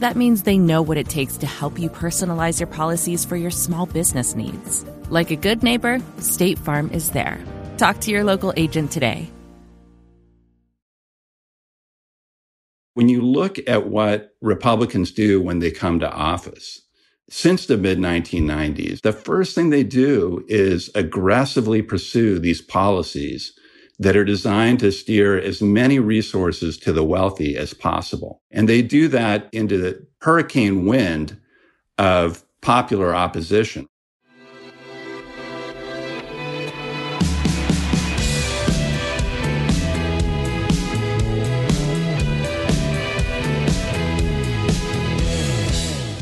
That means they know what it takes to help you personalize your policies for your small business needs. Like a good neighbor, State Farm is there. Talk to your local agent today. When you look at what Republicans do when they come to office, since the mid 1990s, the first thing they do is aggressively pursue these policies that are designed to steer as many resources to the wealthy as possible. And they do that into the hurricane wind of popular opposition.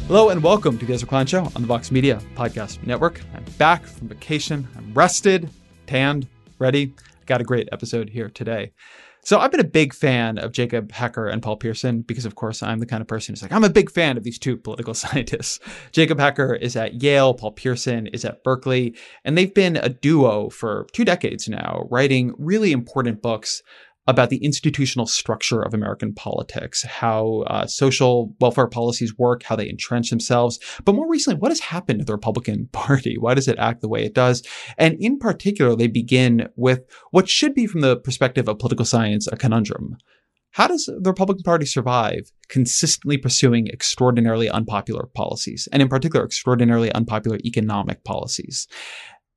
Hello and welcome to the Ezra Klein Show on the Vox Media Podcast Network. I'm back from vacation. I'm rested, tanned, ready. Got a great episode here today. So I've been a big fan of Jacob Hacker and Paul Pierson because, of course, I'm the kind of person who's like, I'm a big fan of these two political scientists. Jacob Hacker is at Yale, Paul Pierson is at Berkeley, and they've been a duo for two decades now, writing really important books about the institutional structure of American politics, how uh, social welfare policies work, how they entrench themselves. But more recently, what has happened to the Republican Party? Why does it act the way it does? And in particular, they begin with what should be, from the perspective of political science, a conundrum. How does the Republican Party survive consistently pursuing extraordinarily unpopular policies, and in particular, extraordinarily unpopular economic policies?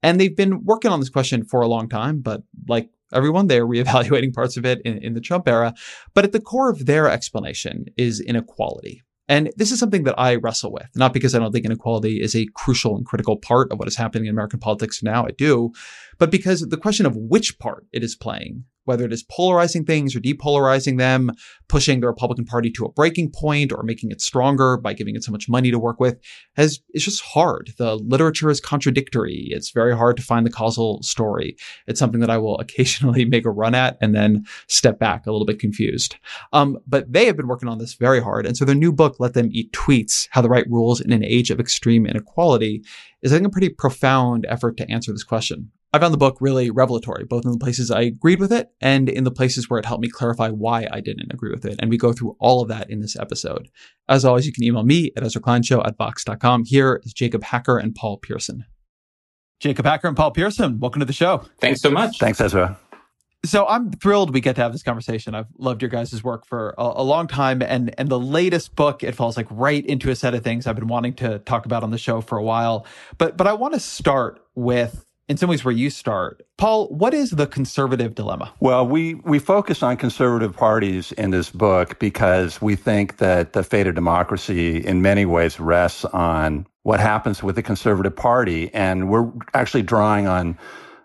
And they've been working on this question for a long time, but like everyone. They're reevaluating parts of it in, in the Trump era. But at the core of their explanation is inequality. And this is something that I wrestle with, not because I don't think inequality is a crucial and critical part of what is happening in American politics now. I do, but because the question of which part it is playing whether it is polarizing things or depolarizing them, pushing the Republican Party to a breaking point or making it stronger by giving it so much money to work with, has it's just hard. The literature is contradictory. It's very hard to find the causal story. It's something that I will occasionally make a run at and then step back a little bit confused. Um, but they have been working on this very hard. And so their new book, Let Them Eat Tweets, How the Right Rules in an Age of Extreme Inequality, is I think a pretty profound effort to answer this question. I found the book really revelatory, both in the places I agreed with it and in the places where it helped me clarify why I didn't agree with it. And we go through all of that in this episode. As always, you can email me at EzraKleinShow at Vox.com. Here is Jacob Hacker and Paul Pierson. Jacob Hacker and Paul Pierson, welcome to the show. Thanks so much. Thanks, Ezra. So I'm thrilled we get to have this conversation. I've loved your guys' work for a, a, long time, and and the latest book it falls like right into a set of things I've been wanting to talk about on the show for a while. But but I want to start with in some ways where you start. Paul, what is the conservative dilemma? Well, we, we focus on conservative parties in this book because we think that the fate of democracy in many ways rests on what happens with the conservative party. And we're actually drawing on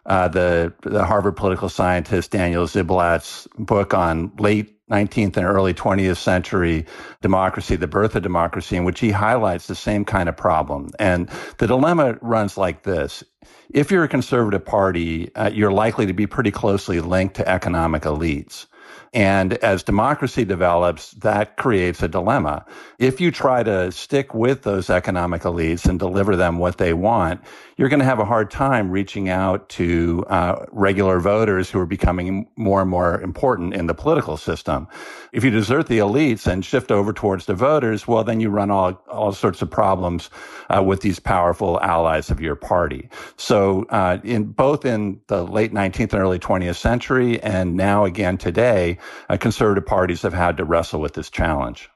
uh, the, the Harvard political scientist Daniel Ziblatt's book on late 19th and early 20th century democracy, the birth of democracy, in which he highlights the same kind of problem. And the dilemma runs like this. If you're a conservative party, uh, you're likely to be pretty closely linked to economic elites. And as democracy develops, that creates a dilemma. If you try to stick with those economic elites and deliver them what they want, you're going to have a hard time reaching out to uh, regular voters who are becoming more and more important in the political system. If you desert the elites and shift over towards the voters, well, then you run all, all sorts of problems uh, with these powerful allies of your party. So, uh, in both in the late 19th and early 20th century, and now again today, uh, conservative parties have had to wrestle with this challenge.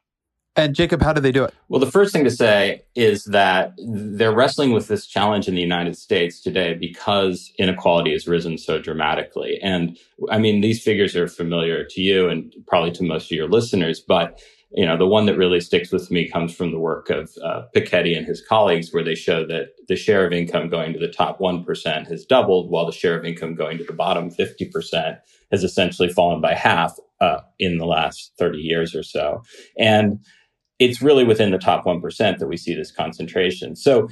And Jacob, how do they do it? Well, the first thing to say is that they're wrestling with this challenge in the United States today because inequality has risen so dramatically. And I mean, these figures are familiar to you and probably to most of your listeners, but you know, the one that really sticks with me comes from the work of uh, Piketty and his colleagues, where they show that the share of income going to the top 1% has doubled, while the share of income going to the bottom 50% has essentially fallen by half uh, in the last 30 years or so. And it's really within the top 1% that we see this concentration. So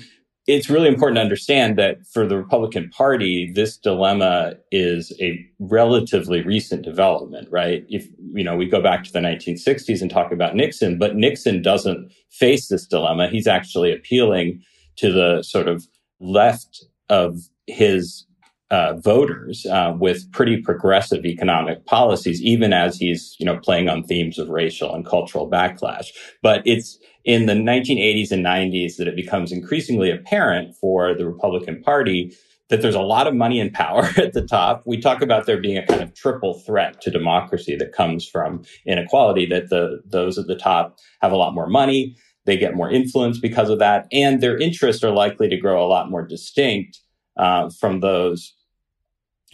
it's really important to understand that for the Republican Party, this dilemma is a relatively recent development, right? If, you know, we go back to the 1960s and talk about Nixon, but Nixon doesn't face this dilemma. He's actually appealing to the sort of left of his uh, voters uh, with pretty progressive economic policies, even as he's you know playing on themes of racial and cultural backlash. But it's in the 1980s and 90s that it becomes increasingly apparent for the Republican Party that there's a lot of money and power at the top. We talk about there being a kind of triple threat to democracy that comes from inequality. That the those at the top have a lot more money, they get more influence because of that, and their interests are likely to grow a lot more distinct. Uh, from those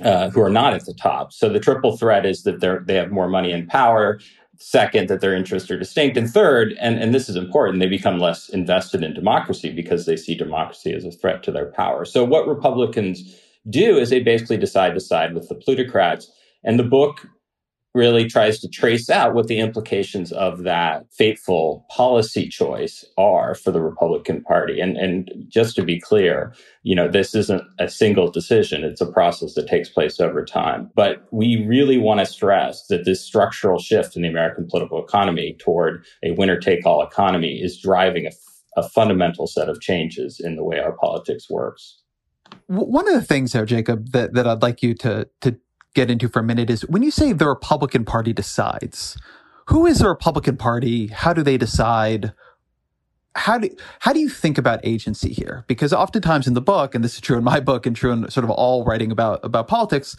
uh, who are not at the top. So the triple threat is that they're, they have more money and power. Second, that their interests are distinct. And third, and, and this is important, they become less invested in democracy because they see democracy as a threat to their power. So what Republicans do is they basically decide to side with the plutocrats. And the book really tries to trace out what the implications of that fateful policy choice are for the Republican Party. And, and just to be clear, you know, this isn't a single decision. It's a process that takes place over time. But we really want to stress that this structural shift in the American political economy toward a winner take all economy is driving a, a fundamental set of changes in the way our politics works. One of the things, though, Jacob, that, that I'd like you to to get into for a minute is when you say the Republican Party decides, who is the Republican Party? How do they decide? How do how do you think about agency here? Because oftentimes in the book, and this is true in my book and true in sort of all writing about about politics,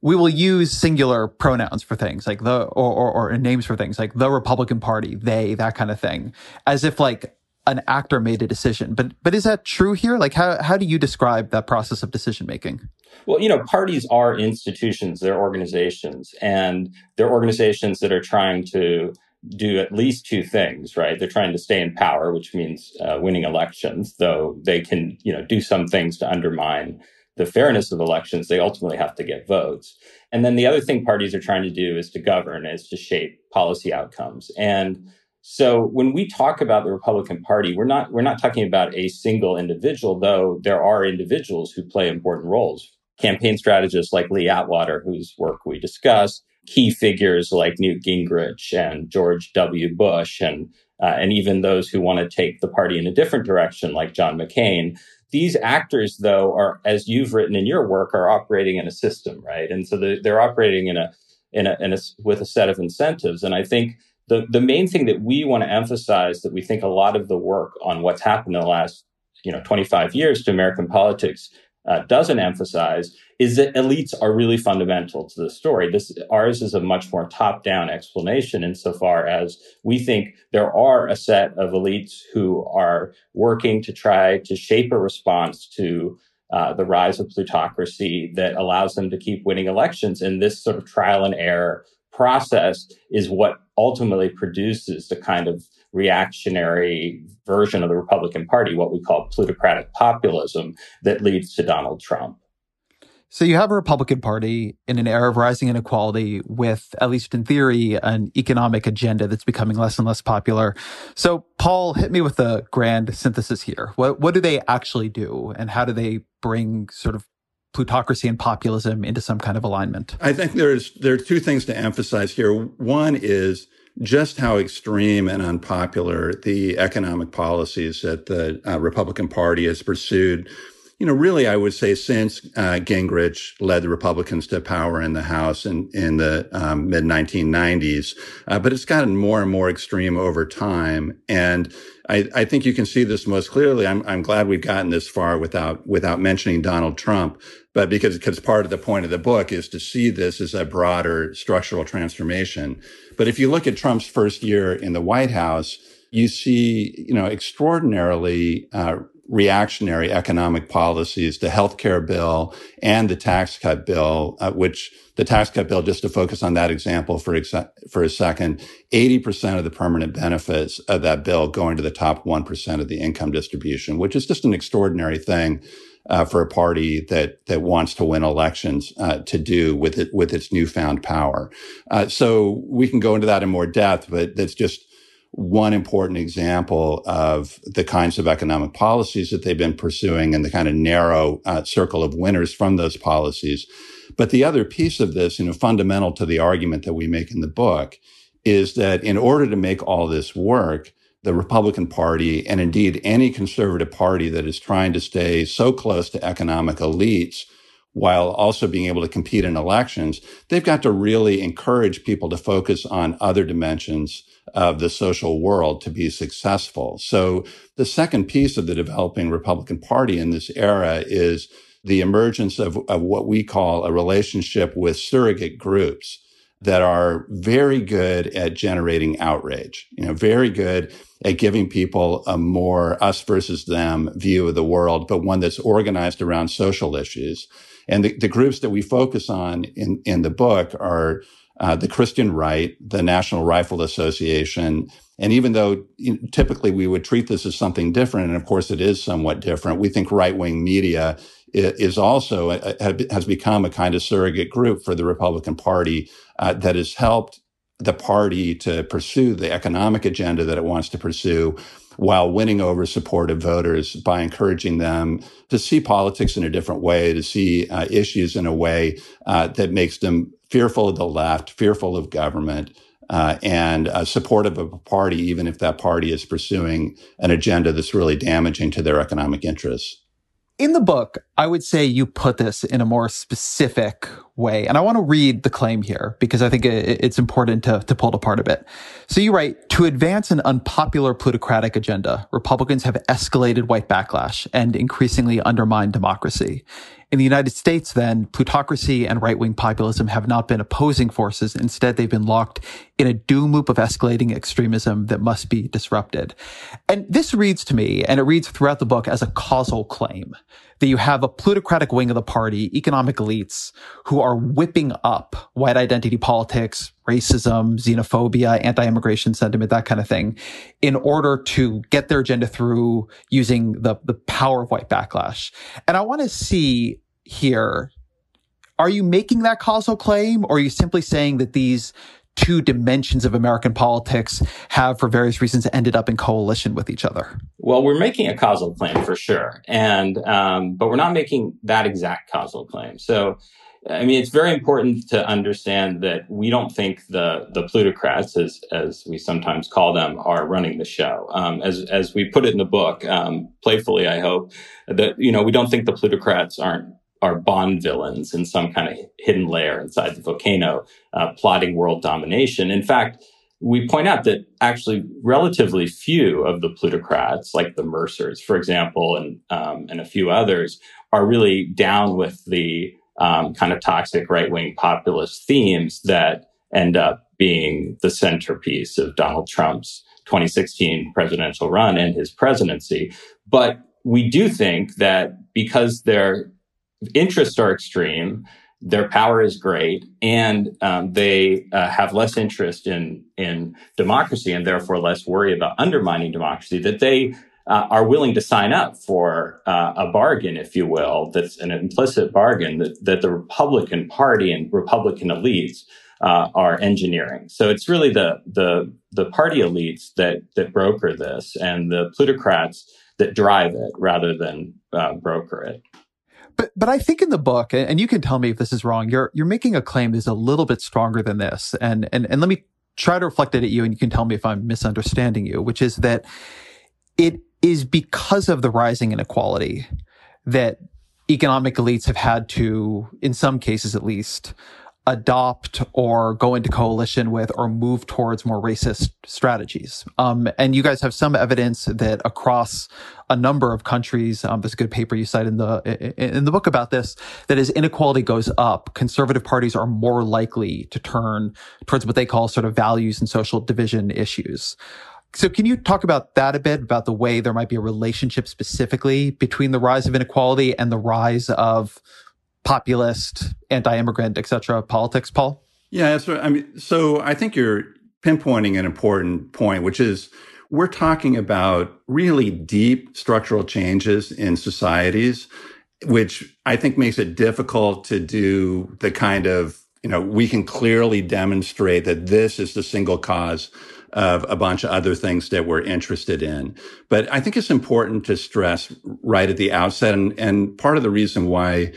we will use singular pronouns for things like the or, or, or names for things like the Republican Party, they, that kind of thing, as if like an actor made a decision. But but is that true here? Like how how do you describe that process of decision making? Well, you know, parties are institutions, they're organizations, and they're organizations that are trying to do at least two things, right? They're trying to stay in power, which means uh, winning elections, though they can, you know, do some things to undermine the fairness of elections. They ultimately have to get votes. And then the other thing parties are trying to do is to govern, is to shape policy outcomes. And so when we talk about the Republican Party, we're not we're not talking about a single individual, though there are individuals who play important roles. Campaign strategists like Lee Atwater, whose work we discuss, key figures like Newt Gingrich and George W. Bush, and uh, and even those who want to take the party in a different direction, like John McCain. These actors, though, are as you've written in your work, are operating in a system, right? And so they're operating in a in a, in a with a set of incentives. And I think the, the main thing that we want to emphasize that we think a lot of the work on what's happened in the last you know 25 years to American politics uh, doesn't emphasize is that elites are really fundamental to the story. This ours is a much more top-down explanation insofar as we think there are a set of elites who are working to try to shape a response to uh, the rise of plutocracy that allows them to keep winning elections And this sort of trial and error process is what ultimately produces the kind of reactionary version of the Republican Party, what we call plutocratic populism, that leads to Donald Trump. So you have a Republican Party in an era of rising inequality with, at least in theory, an economic agenda that's becoming less and less popular. So Paul, hit me with a grand synthesis here. What what do they actually do and how do they bring sort of plutocracy and populism into some kind of alignment? I think there's there are two things to emphasize here. One is just how extreme and unpopular the economic policies that the uh, Republican Party has pursued. You know, really, I would say since uh, Gingrich led the Republicans to power in the House in, in the um, mid 1990s, uh, but it's gotten more and more extreme over time. And I, I, think you can see this most clearly. I'm, I'm glad we've gotten this far without without mentioning Donald Trump, but because because part of the point of the book is to see this as a broader structural transformation. But if you look at Trump's first year in the White House, you see, you know, extraordinarily uh, reactionary economic policies, the healthcare bill and the tax cut bill, uh, which the tax cut bill, just to focus on that example for, for a second, 80% of the permanent benefits of that bill going to the top 1% of the income distribution, which is just an extraordinary thing uh, for a party that that wants to win elections uh, to do with it with its newfound power. Uh, so we can go into that in more depth, but that's just one important example of the kinds of economic policies that they've been pursuing and the kind of narrow uh, circle of winners from those policies. But the other piece of this, you know, fundamental to the argument that we make in the book, is that in order to make all this work, the Republican Party, and indeed any conservative party that is trying to stay so close to economic elites while also being able to compete in elections, they've got to really encourage people to focus on other dimensions of the social world to be successful. So the second piece of the developing Republican Party in this era is the emergence of, of what we call a relationship with surrogate groups that are very good at generating outrage, you know, very good at giving people a more us versus them view of the world, but one that's organized around social issues. And the, the groups that we focus on in, in the book are uh, the Christian Right, the National Rifle Association. And even though you know, typically we would treat this as something different, and of course it is somewhat different, we think right wing media is also has become a kind of surrogate group for the Republican Party uh, that has helped the party to pursue the economic agenda that it wants to pursue while winning over supportive voters by encouraging them to see politics in a different way, to see uh, issues in a way uh, that makes them fearful of the left, fearful of government, uh, and uh, supportive of a party, even if that party is pursuing an agenda that's really damaging to their economic interests. In the book, I would say you put this in a more specific way. And I want to read the claim here because I think it's important to, to pull it apart a bit. So you write, to advance an unpopular plutocratic agenda, Republicans have escalated white backlash and increasingly undermined democracy. In the United States, then, plutocracy and right-wing populism have not been opposing forces. Instead, they've been locked in a doom loop of escalating extremism that must be disrupted. And this reads to me, and it reads throughout the book as a causal claim that you have a plutocratic wing of the party, economic elites who are whipping up white identity politics, racism, xenophobia, anti-immigration sentiment, that kind of thing in order to get their agenda through using the, the power of white backlash. And I want to see here, are you making that causal claim or are you simply saying that these two dimensions of American politics have, for various reasons, ended up in coalition with each other? Well, we're making a causal claim for sure, and um, but we're not making that exact causal claim. So, I mean, it's very important to understand that we don't think the the plutocrats, as as we sometimes call them, are running the show. Um, as as we put it in the book, um, playfully, I hope that you know we don't think the plutocrats aren't are Bond villains in some kind of hidden lair inside the volcano, uh, plotting world domination. In fact, we point out that actually relatively few of the plutocrats, like the Mercers, for example, and um, and a few others, are really down with the um, kind of toxic right wing populist themes that end up being the centerpiece of Donald Trump's 2016 presidential run and his presidency. But we do think that because they're interests are extreme, their power is great, and um, they uh, have less interest in in democracy and therefore less worry about undermining democracy. That they uh, are willing to sign up for uh, a bargain, if you will, that's an implicit bargain that, that the Republican Party and Republican elites uh, are engineering. So it's really the the the party elites that that broker this, and the plutocrats that drive it rather than uh, broker it. But but I think in the book, and you can tell me if this is wrong, you're you're making a claim that's a little bit stronger than this. And and and let me try to reflect it at you and you can tell me if I'm misunderstanding you, which is that it is because of the rising inequality that economic elites have had to, in some cases at least, adopt or go into coalition with or move towards more racist strategies. Um, and you guys have some evidence that across a number of countries, um, there's a good paper you cite in the in the book about this. That as inequality goes up, conservative parties are more likely to turn towards what they call sort of values and social division issues. So can you talk about that a bit about the way there might be a relationship specifically between the rise of inequality and the rise of populist, anti-immigrant, etc. politics, Paul? Yeah, that's right. I mean, so I think you're pinpointing an important point, which is we're talking about really deep structural changes in societies, which I think makes it difficult to do the kind of, you know, we can clearly demonstrate that this is the single cause of a bunch of other things that we're interested in. But I think it's important to stress right at the outset. And, and part of the reason why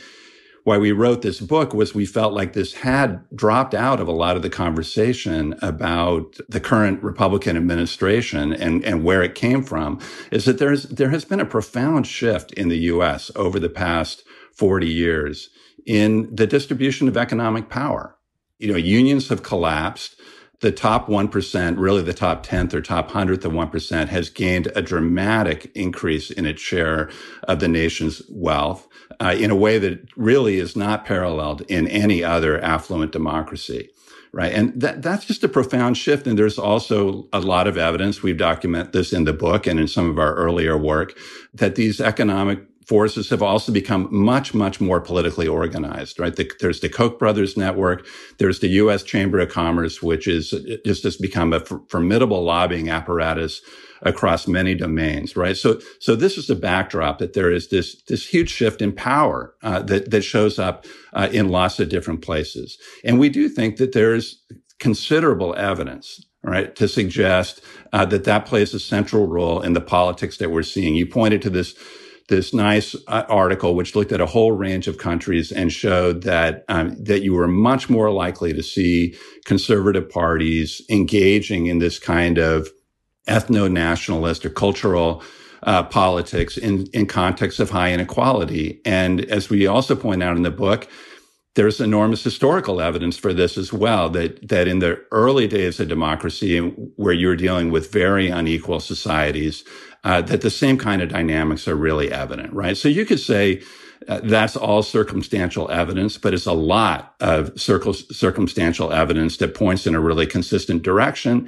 why we wrote this book was we felt like this had dropped out of a lot of the conversation about the current Republican administration and, and where it came from is that there's, there has been a profound shift in the U.S. over the past 40 years in the distribution of economic power. You know, unions have collapsed the top 1%, really the top 10th or top 100th of 1% has gained a dramatic increase in its share of the nation's wealth uh, in a way that really is not paralleled in any other affluent democracy. Right. And that, that's just a profound shift. And there's also a lot of evidence. We've documented this in the book and in some of our earlier work that these economic forces have also become much, much more politically organized, right? The, there's the Koch brothers network. There's the U.S. Chamber of Commerce, which is just become a f- formidable lobbying apparatus across many domains, right? So, so this is the backdrop that there is this, this huge shift in power, uh, that, that shows up, uh, in lots of different places. And we do think that there's considerable evidence right, to suggest uh, that that plays a central role in the politics that we're seeing. You pointed to this this nice uh, article which looked at a whole range of countries and showed that um, that you were much more likely to see conservative parties engaging in this kind of ethno-nationalist or cultural uh, politics in in context of high inequality. And as we also point out in the book, there's enormous historical evidence for this as well that that in the early days of democracy where you're dealing with very unequal societies uh, that the same kind of dynamics are really evident, right? So you could say uh, that's all circumstantial evidence, but it's a lot of circumstantial evidence that points in a really consistent direction.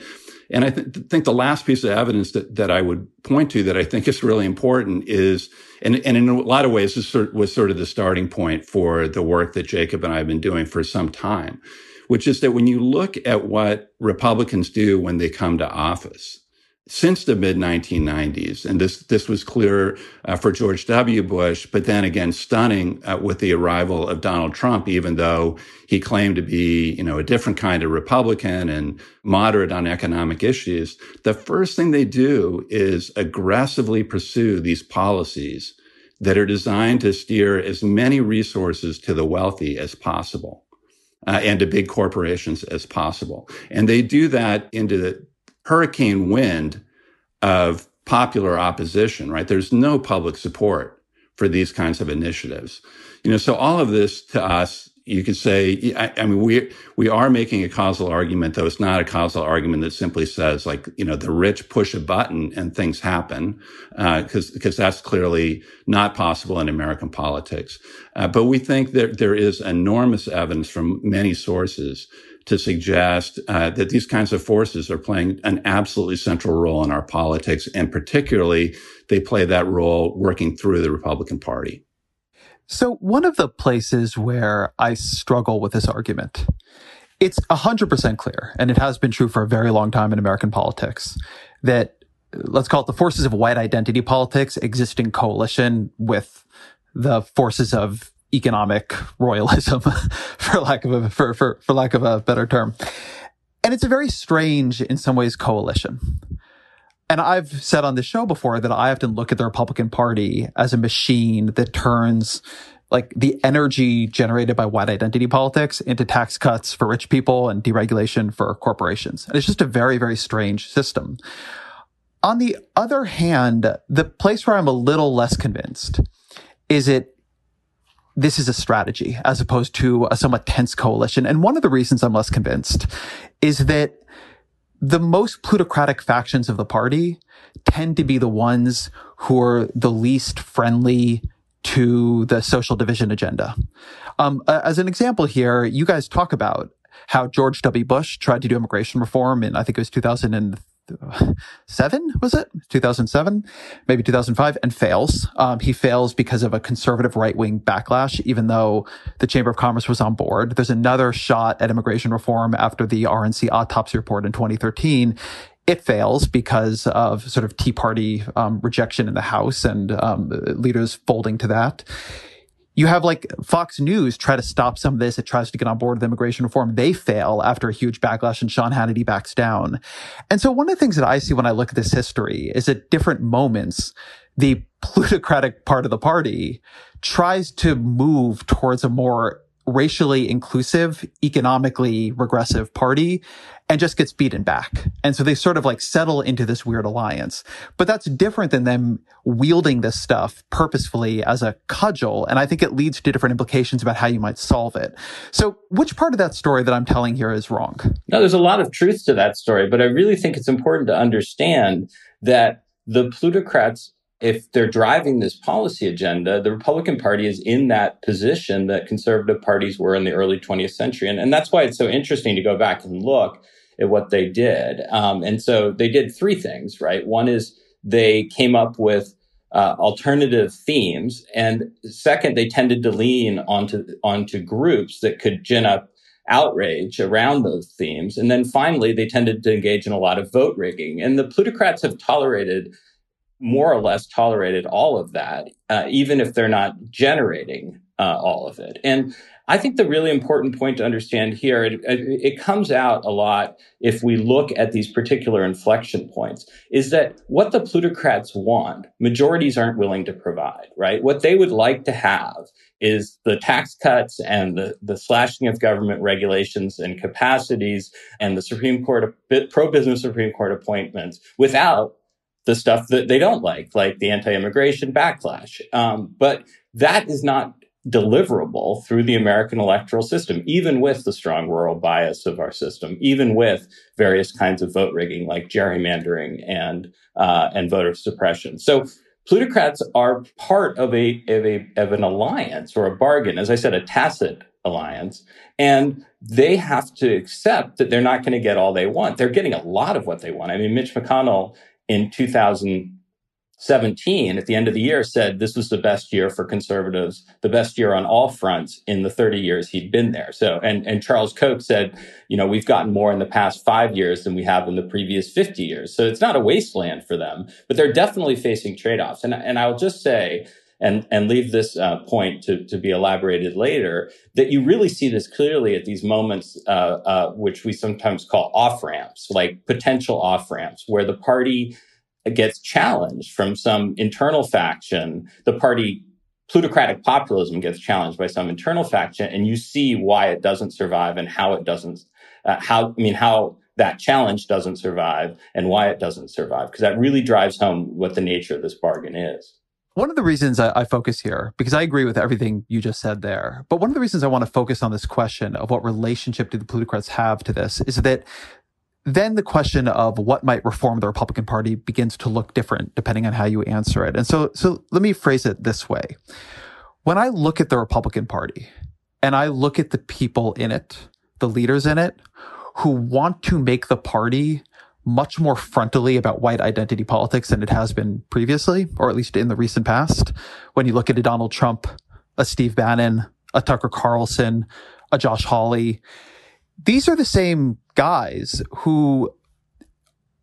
And I th- think the last piece of evidence that, that I would point to that I think is really important is, and, and in a lot of ways, this was sort of the starting point for the work that Jacob and I have been doing for some time, which is that when you look at what Republicans do when they come to office, since the mid 1990s. And this, this was clear uh, for George W. Bush, but then again, stunning uh, with the arrival of Donald Trump, even though he claimed to be, you know, a different kind of Republican and moderate on economic issues. The first thing they do is aggressively pursue these policies that are designed to steer as many resources to the wealthy as possible. Uh, and to big corporations as possible. And they do that into the hurricane wind of popular opposition, right? There's no public support for these kinds of initiatives. You know, so all of this to us, you could say, I, I, mean, we, we are making a causal argument, though it's not a causal argument that simply says like, you know, the rich push a button and things happen, uh, cause, cause that's clearly not possible in American politics. Uh, but we think that there is enormous evidence from many sources to suggest uh, that these kinds of forces are playing an absolutely central role in our politics, and particularly they play that role working through the Republican Party. So, one of the places where I struggle with this argument, it's 100% clear, and it has been true for a very long time in American politics, that let's call it the forces of white identity politics exist in coalition with the forces of economic royalism, for lack of a for, for for lack of a better term. And it's a very strange, in some ways, coalition. And I've said on this show before that I often look at the Republican Party as a machine that turns like the energy generated by white identity politics into tax cuts for rich people and deregulation for corporations. And it's just a very, very strange system. On the other hand, the place where I'm a little less convinced is it this is a strategy as opposed to a somewhat tense coalition. And one of the reasons I'm less convinced is that the most plutocratic factions of the party tend to be the ones who are the least friendly to the social division agenda. Um, as an example here, you guys talk about how George W. Bush tried to do immigration reform in, I think it was 2003 seven was it? 2007 maybe 2005 and fails. Um, he fails because of a conservative right-wing backlash even though the chamber of commerce was on board. There's another shot at immigration reform after the rnc autopsy report in 2013 it fails because of sort of tea party um, rejection in the house and um, leaders folding to that you have like Fox News try to stop some of this. It tries to get on board with immigration reform. They fail after a huge backlash and Sean Hannity backs down. And so one of the things that I see when I look at this history is at different moments, the plutocratic part of the party tries to move towards a more racially inclusive, economically regressive party and just gets beaten back. And so they sort of like settle into this weird alliance. But that's different than them wielding this stuff purposefully as a cudgel. And I think it leads to different implications about how you might solve it. So which part of that story that I'm telling here is wrong? No, there's a lot of truth to that story, but I really think it's important to understand that the plutocrats if they're driving this policy agenda, the Republican Party is in that position that conservative parties were in the early 20th century. And, and that's why it's so interesting to go back and look at what they did. Um, and so they did three things, right? One is they came up with uh, alternative themes. And second, they tended to lean onto, onto groups that could gin up outrage around those themes. And then finally, they tended to engage in a lot of vote rigging. And the plutocrats have tolerated more or less tolerated all of that, uh, even if they're not generating uh, all of it. And I think the really important point to understand here, it, it, comes out a lot if we look at these particular inflection points, is that what the plutocrats want, majorities aren't willing to provide, right? What they would like to have is the tax cuts and the, the slashing of government regulations and capacities and the Supreme Court, pro-business Supreme Court appointments without the stuff that they don't like, like the anti-immigration backlash. Um, but that is not deliverable through the American electoral system, even with the strong rural bias of our system, even with various kinds of vote rigging like gerrymandering and uh, and voter suppression. So plutocrats are part of a, of a of an alliance or a bargain, as I said, a tacit alliance, and they have to accept that they're not going to get all they want. They're getting a lot of what they want. I mean, Mitch McConnell in 2017 at the end of the year said this was the best year for conservatives, the best year on all fronts in the 30 years he'd been there. So, and, and Charles Koch said, you know, we've gotten more in the past five years than we have in the previous 50 years. So it's not a wasteland for them, but they're definitely facing trade-offs. And, and I'll just say, and, and leave this uh, point to, to be elaborated later, that you really see this clearly at these moments, uh, uh, which we sometimes call off ramps, like potential off ramps, where the party gets challenged from some internal faction. The party plutocratic populism gets challenged by some internal faction, and you see why it doesn't survive and how it doesn't. Uh, how I mean how that challenge doesn't survive and why it doesn't survive because that really drives home what the nature of this bargain is. One of the reasons I, I, focus here, because I agree with everything you just said there, but one of the reasons I want to focus on this question of what relationship do the plutocrats have to this is that then the question of what might reform the Republican Party begins to look different depending on how you answer it. And so, so let me phrase it this way. When I look at the Republican Party and I look at the people in it, the leaders in it, who want to make the party much more frontally about white identity politics than it has been previously, or at least in the recent past. When you look at a Donald Trump, a Steve Bannon, a Tucker Carlson, a Josh Hawley, these are the same guys who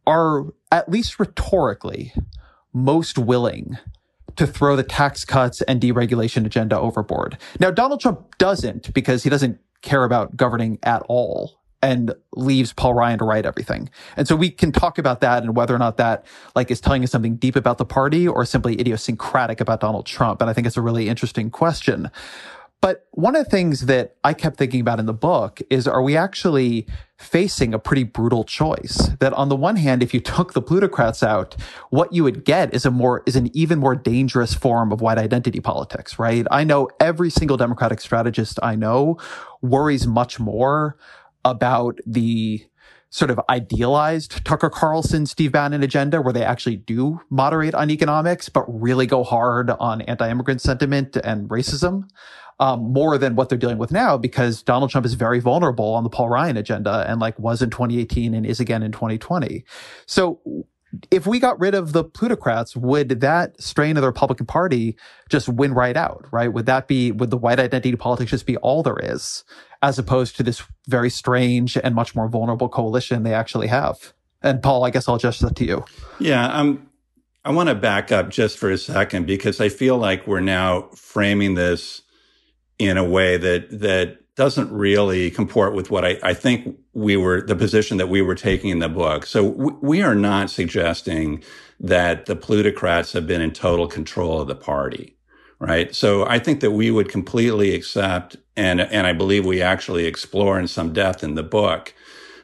are at least rhetorically most willing to throw the tax cuts and deregulation agenda overboard. Now, Donald Trump doesn't because he doesn't care about governing at all and leaves Paul Ryan to write everything. And so we can talk about that and whether or not that like is telling us something deep about the party or simply idiosyncratic about Donald Trump. And I think it's a really interesting question. But one of the things that I kept thinking about in the book is are we actually facing a pretty brutal choice? That on the one hand, if you took the plutocrats out, what you would get is a more, is an even more dangerous form of white identity politics, right? I know every single Democratic strategist I know worries much more about the sort of idealized Tucker Carlson, Steve Bannon agenda where they actually do moderate on economics, but really go hard on anti-immigrant sentiment and racism. Um, more than what they're dealing with now because Donald Trump is very vulnerable on the Paul Ryan agenda and like was in 2018 and is again in 2020. So if we got rid of the plutocrats, would that strain of the Republican Party just win right out, right? Would that be, would the white identity politics just be all there is, as opposed to this very strange and much more vulnerable coalition they actually have? And Paul, I guess I'll just that to you. Yeah, um, I want to back up just for a second because I feel like we're now framing this in a way that that doesn't really comport with what I, I, think we were, the position that we were taking in the book. So w- we are not suggesting that the plutocrats have been in total control of the party, right? So I think that we would completely accept, and, and I believe we actually explore in some depth in the book,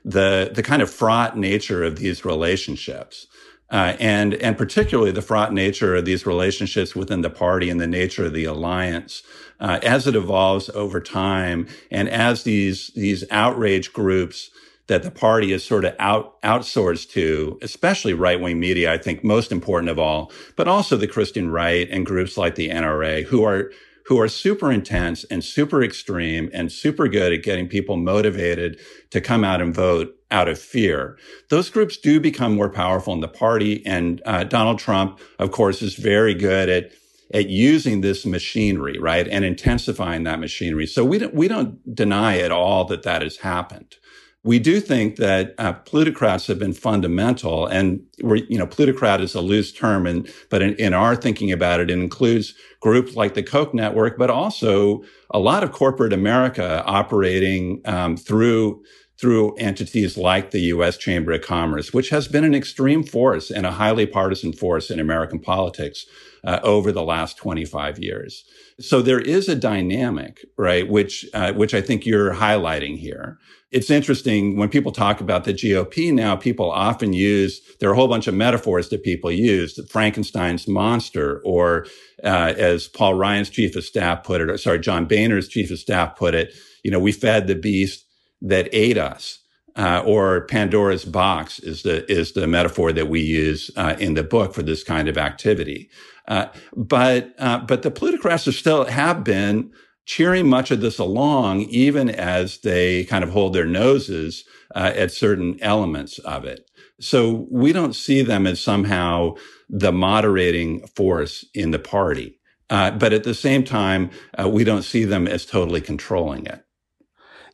the, the kind of fraught nature of these relationships. Uh, and and particularly the fraught nature of these relationships within the party and the nature of the alliance uh, as it evolves over time, and as these these outrage groups that the party is sort of out outsourced to, especially right wing media, I think most important of all, but also the Christian right and groups like the NRA who are who are super intense and super extreme and super good at getting people motivated to come out and vote out of fear. Those groups do become more powerful in the party. And uh, Donald Trump, of course, is very good at at using this machinery, right, and intensifying that machinery. So we don't we don't deny at all that that has happened. We do think that uh, plutocrats have been fundamental, and we're, you know, plutocrat is a loose term, and but in, in our thinking about it, it includes groups like the Koch network, but also a lot of corporate America operating um, through through entities like the U.S. Chamber of Commerce, which has been an extreme force and a highly partisan force in American politics uh, over the last 25 years. So there is a dynamic, right, which uh, which I think you're highlighting here. It's interesting when people talk about the GOP now. People often use there are a whole bunch of metaphors that people use: Frankenstein's monster, or uh, as Paul Ryan's chief of staff put it, or sorry, John Boehner's chief of staff put it. You know, we fed the beast that ate us. Uh, or Pandora's box is the is the metaphor that we use uh, in the book for this kind of activity. Uh, but uh, but the plutocrats still have been cheering much of this along, even as they kind of hold their noses uh, at certain elements of it. So we don't see them as somehow the moderating force in the party. Uh, but at the same time, we don't see them as totally controlling it.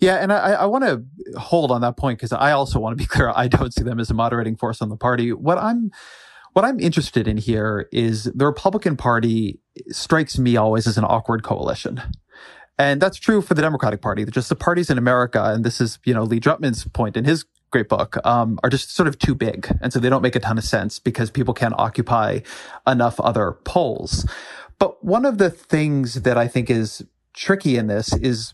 Yeah, and I, I want to hold on that point because I also want to be clear. I don't see them as a moderating force on the party. What I'm what I'm interested in here is the Republican Party strikes me always as an awkward coalition. And that's true for the Democratic Party. Just the parties in America, and this is, you know, Lee Drutman's point in his great book, um, are just sort of too big. And so they don't make a ton of sense because people can't occupy enough other polls. But one of the things that I think is tricky in this is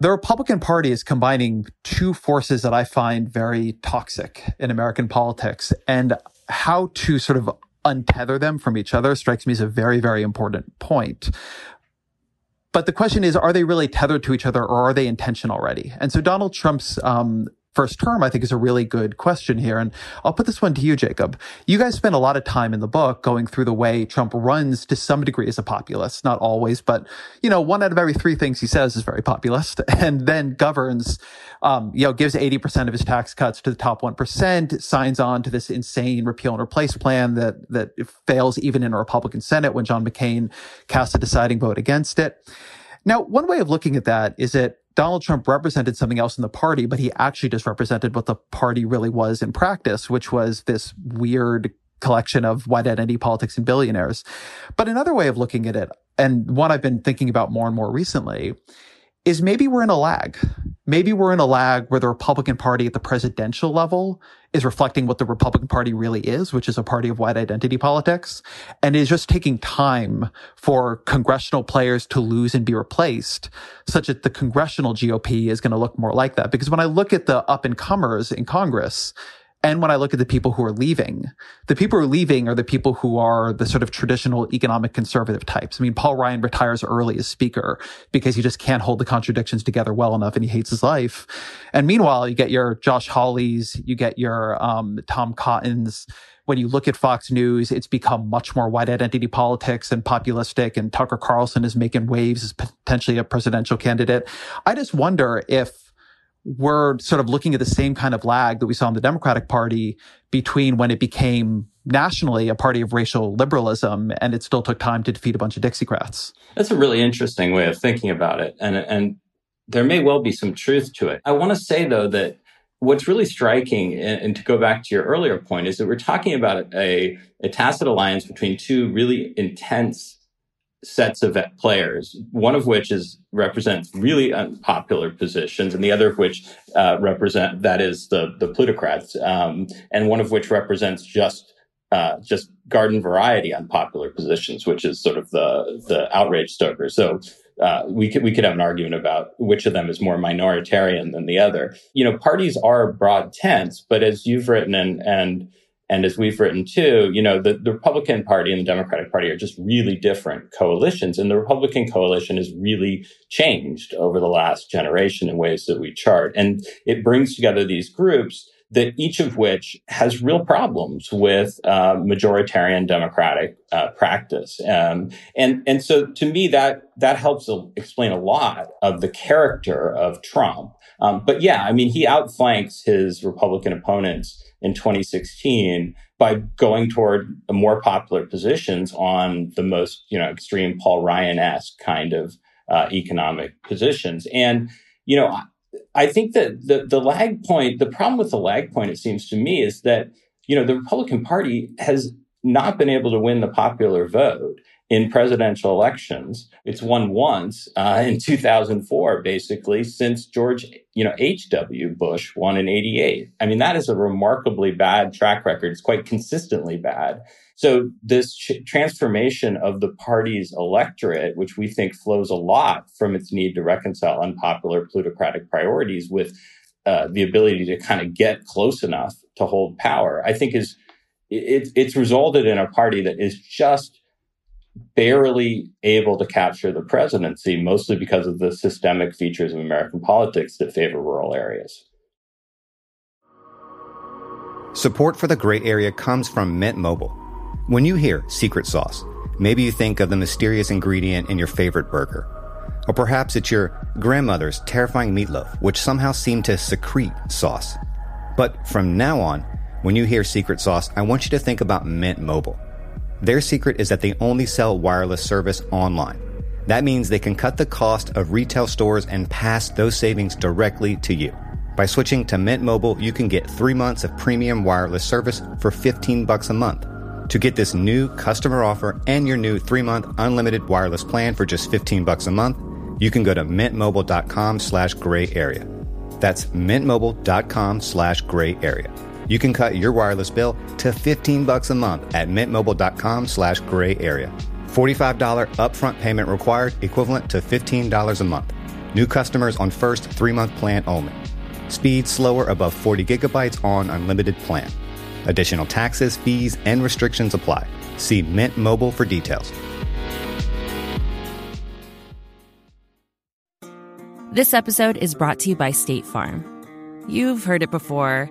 the Republican Party is combining two forces that I find very toxic in American politics. And how to sort of untether them from each other strikes me as a very, very important point. But the question is, are they really tethered to each other or are they intention already? And so Donald Trump's um, first term, I think is a really good question here. And I'll put this one to you, Jacob. You guys spend a lot of time in the book going through the way Trump runs to some degree as a populist, not always, but you know, one out of every three things he says is very populist and then governs, um, you know, gives 80% of his tax cuts to the top 1%, signs on to this insane repeal and replace plan that, that fails even in a Republican Senate when John McCain cast a deciding vote against it. Now, one way of looking at that is that Donald Trump represented something else in the party, but he actually just represented what the party really was in practice, which was this weird collection of white identity politics and billionaires. But another way of looking at it, and one I've been thinking about more and more recently, is maybe we're in a lag. maybe we're in a lag where the Republican Party at the presidential level is reflecting what the Republican Party really is, which is a party of white identity politics, and is just taking time for congressional players to lose and be replaced, such that the congressional GOP is going to look more like that. Because when I look at the up and comers in Congress, and when I look at the people who are leaving, the people who are leaving are the people who are the sort of traditional economic conservative types. I mean, Paul Ryan retires early as speaker because he just can't hold the contradictions together well enough and he hates his life. And meanwhile, you get your Josh Hawleys, you get your um, Tom Cottons. When you look at Fox News, it's become much more white identity politics and populistic, and Tucker Carlson is making waves as potentially a presidential candidate. I just wonder if we're sort of looking at the same kind of lag that we saw in the Democratic Party between when it became nationally a party of racial liberalism and it still took time to defeat a bunch of Dixiecrats. That's a really interesting way of thinking about it. And, and there may well be some truth to it. I want to say, though, that what's really striking, and to go back to your earlier point, is that we're talking about a, a tacit alliance between two really intense sets of players, one of which is represents really unpopular positions, and the other of which uh, represent that is the the plutocrats, um, and one of which represents just uh, just garden variety unpopular positions, which is sort of the the outrage stoker. So. Uh, we could we could have an argument about which of them is more minoritarian than the other. You know, parties are broad tents, but as you've written and and and as we've written too, you know, the, the Republican Party and the Democratic Party are just really different coalitions. And the Republican coalition has really changed over the last generation in ways that we chart. And it brings together these groups that each of which has real problems with uh, majoritarian democratic uh, practice. Um, and, and so to me, that, that helps explain a lot of the character of Trump. Um, but yeah, I mean, he outflanks his Republican opponents in 2016 by going toward more popular positions on the most, you know, extreme Paul Ryan-esque kind of uh, economic positions. And, you know, I think that the, the lag point, the problem with the lag point, it seems to me, is that, you know, the Republican Party has not been able to win the popular vote in presidential elections. It's won once uh, in 2004, basically, since George, you know, H.W. Bush won in 88. I mean, that is a remarkably bad track record. It's quite consistently bad. So this ch- transformation of the party's electorate, which we think flows a lot from its need to reconcile unpopular plutocratic priorities with uh, the ability to kind of get close enough to hold power, I think is it, it's resulted in a party that is just barely able to capture the presidency, mostly because of the systemic features of American politics that favor rural areas. Support for the gray area comes from Mint Mobile. When you hear secret sauce, maybe you think of the mysterious ingredient in your favorite burger. Or perhaps it's your grandmother's terrifying meatloaf, which somehow seemed to secrete sauce. But from now on, when you hear secret sauce, I want you to think about Mint Mobile. Their secret is that they only sell wireless service online. That means they can cut the cost of retail stores and pass those savings directly to you. By switching to Mint Mobile, you can get three months of premium wireless service for 15 bucks a month. To get this new customer offer and your new three-month unlimited wireless plan for just 15 bucks a month, you can go to mintmobile.com slash gray area. That's mintmobile.com slash gray area. You can cut your wireless bill to 15 bucks a month at mintmobile.com slash gray area. $45 upfront payment required, equivalent to $15 a month. New customers on first three-month plan only. Speed slower above 40 gigabytes on unlimited plan. Additional taxes, fees, and restrictions apply. See Mint Mobile for details. This episode is brought to you by State Farm. You've heard it before.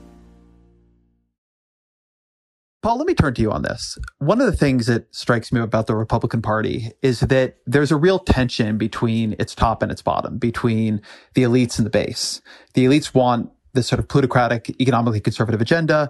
Paul, let me turn to you on this. One of the things that strikes me about the Republican Party is that there's a real tension between its top and its bottom, between the elites and the base. The elites want this sort of plutocratic, economically conservative agenda.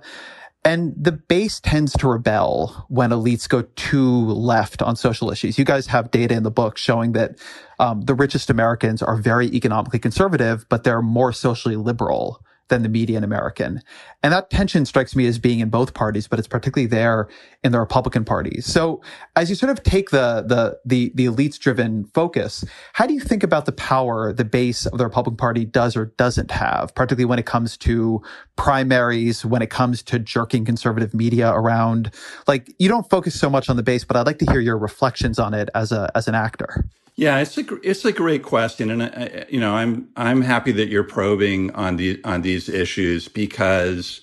And the base tends to rebel when elites go too left on social issues. You guys have data in the book showing that um, the richest Americans are very economically conservative, but they're more socially liberal than the median American. And that tension strikes me as being in both parties, but it's particularly there in the Republican Party. So as you sort of take the, the, the, the elites driven focus, how do you think about the power the base of the Republican Party does or doesn't have, particularly when it comes to primaries, when it comes to jerking conservative media around? Like you don't focus so much on the base, but I'd like to hear your reflections on it as a, as an actor. Yeah, it's a it's a great question, and uh, you know, I'm I'm happy that you're probing on the on these issues because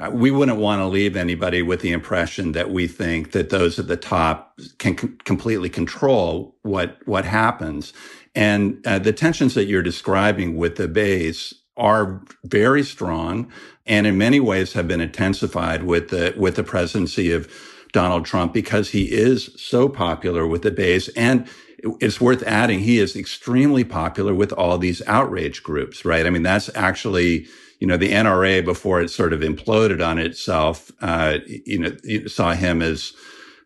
uh, we wouldn't want to leave anybody with the impression that we think that those at the top can completely control what what happens, and uh, the tensions that you're describing with the base are very strong, and in many ways have been intensified with the with the presidency of Donald Trump because he is so popular with the base. And it's worth adding he is extremely popular with all these outrage groups, right? I mean, that's actually, you know, the NRA before it sort of imploded on itself, uh, you know, saw him as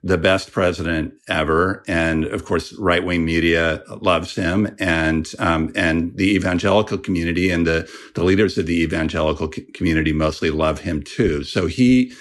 the best president ever. And of course, right wing media loves him and, um, and the evangelical community and the, the leaders of the evangelical community mostly love him too. So he,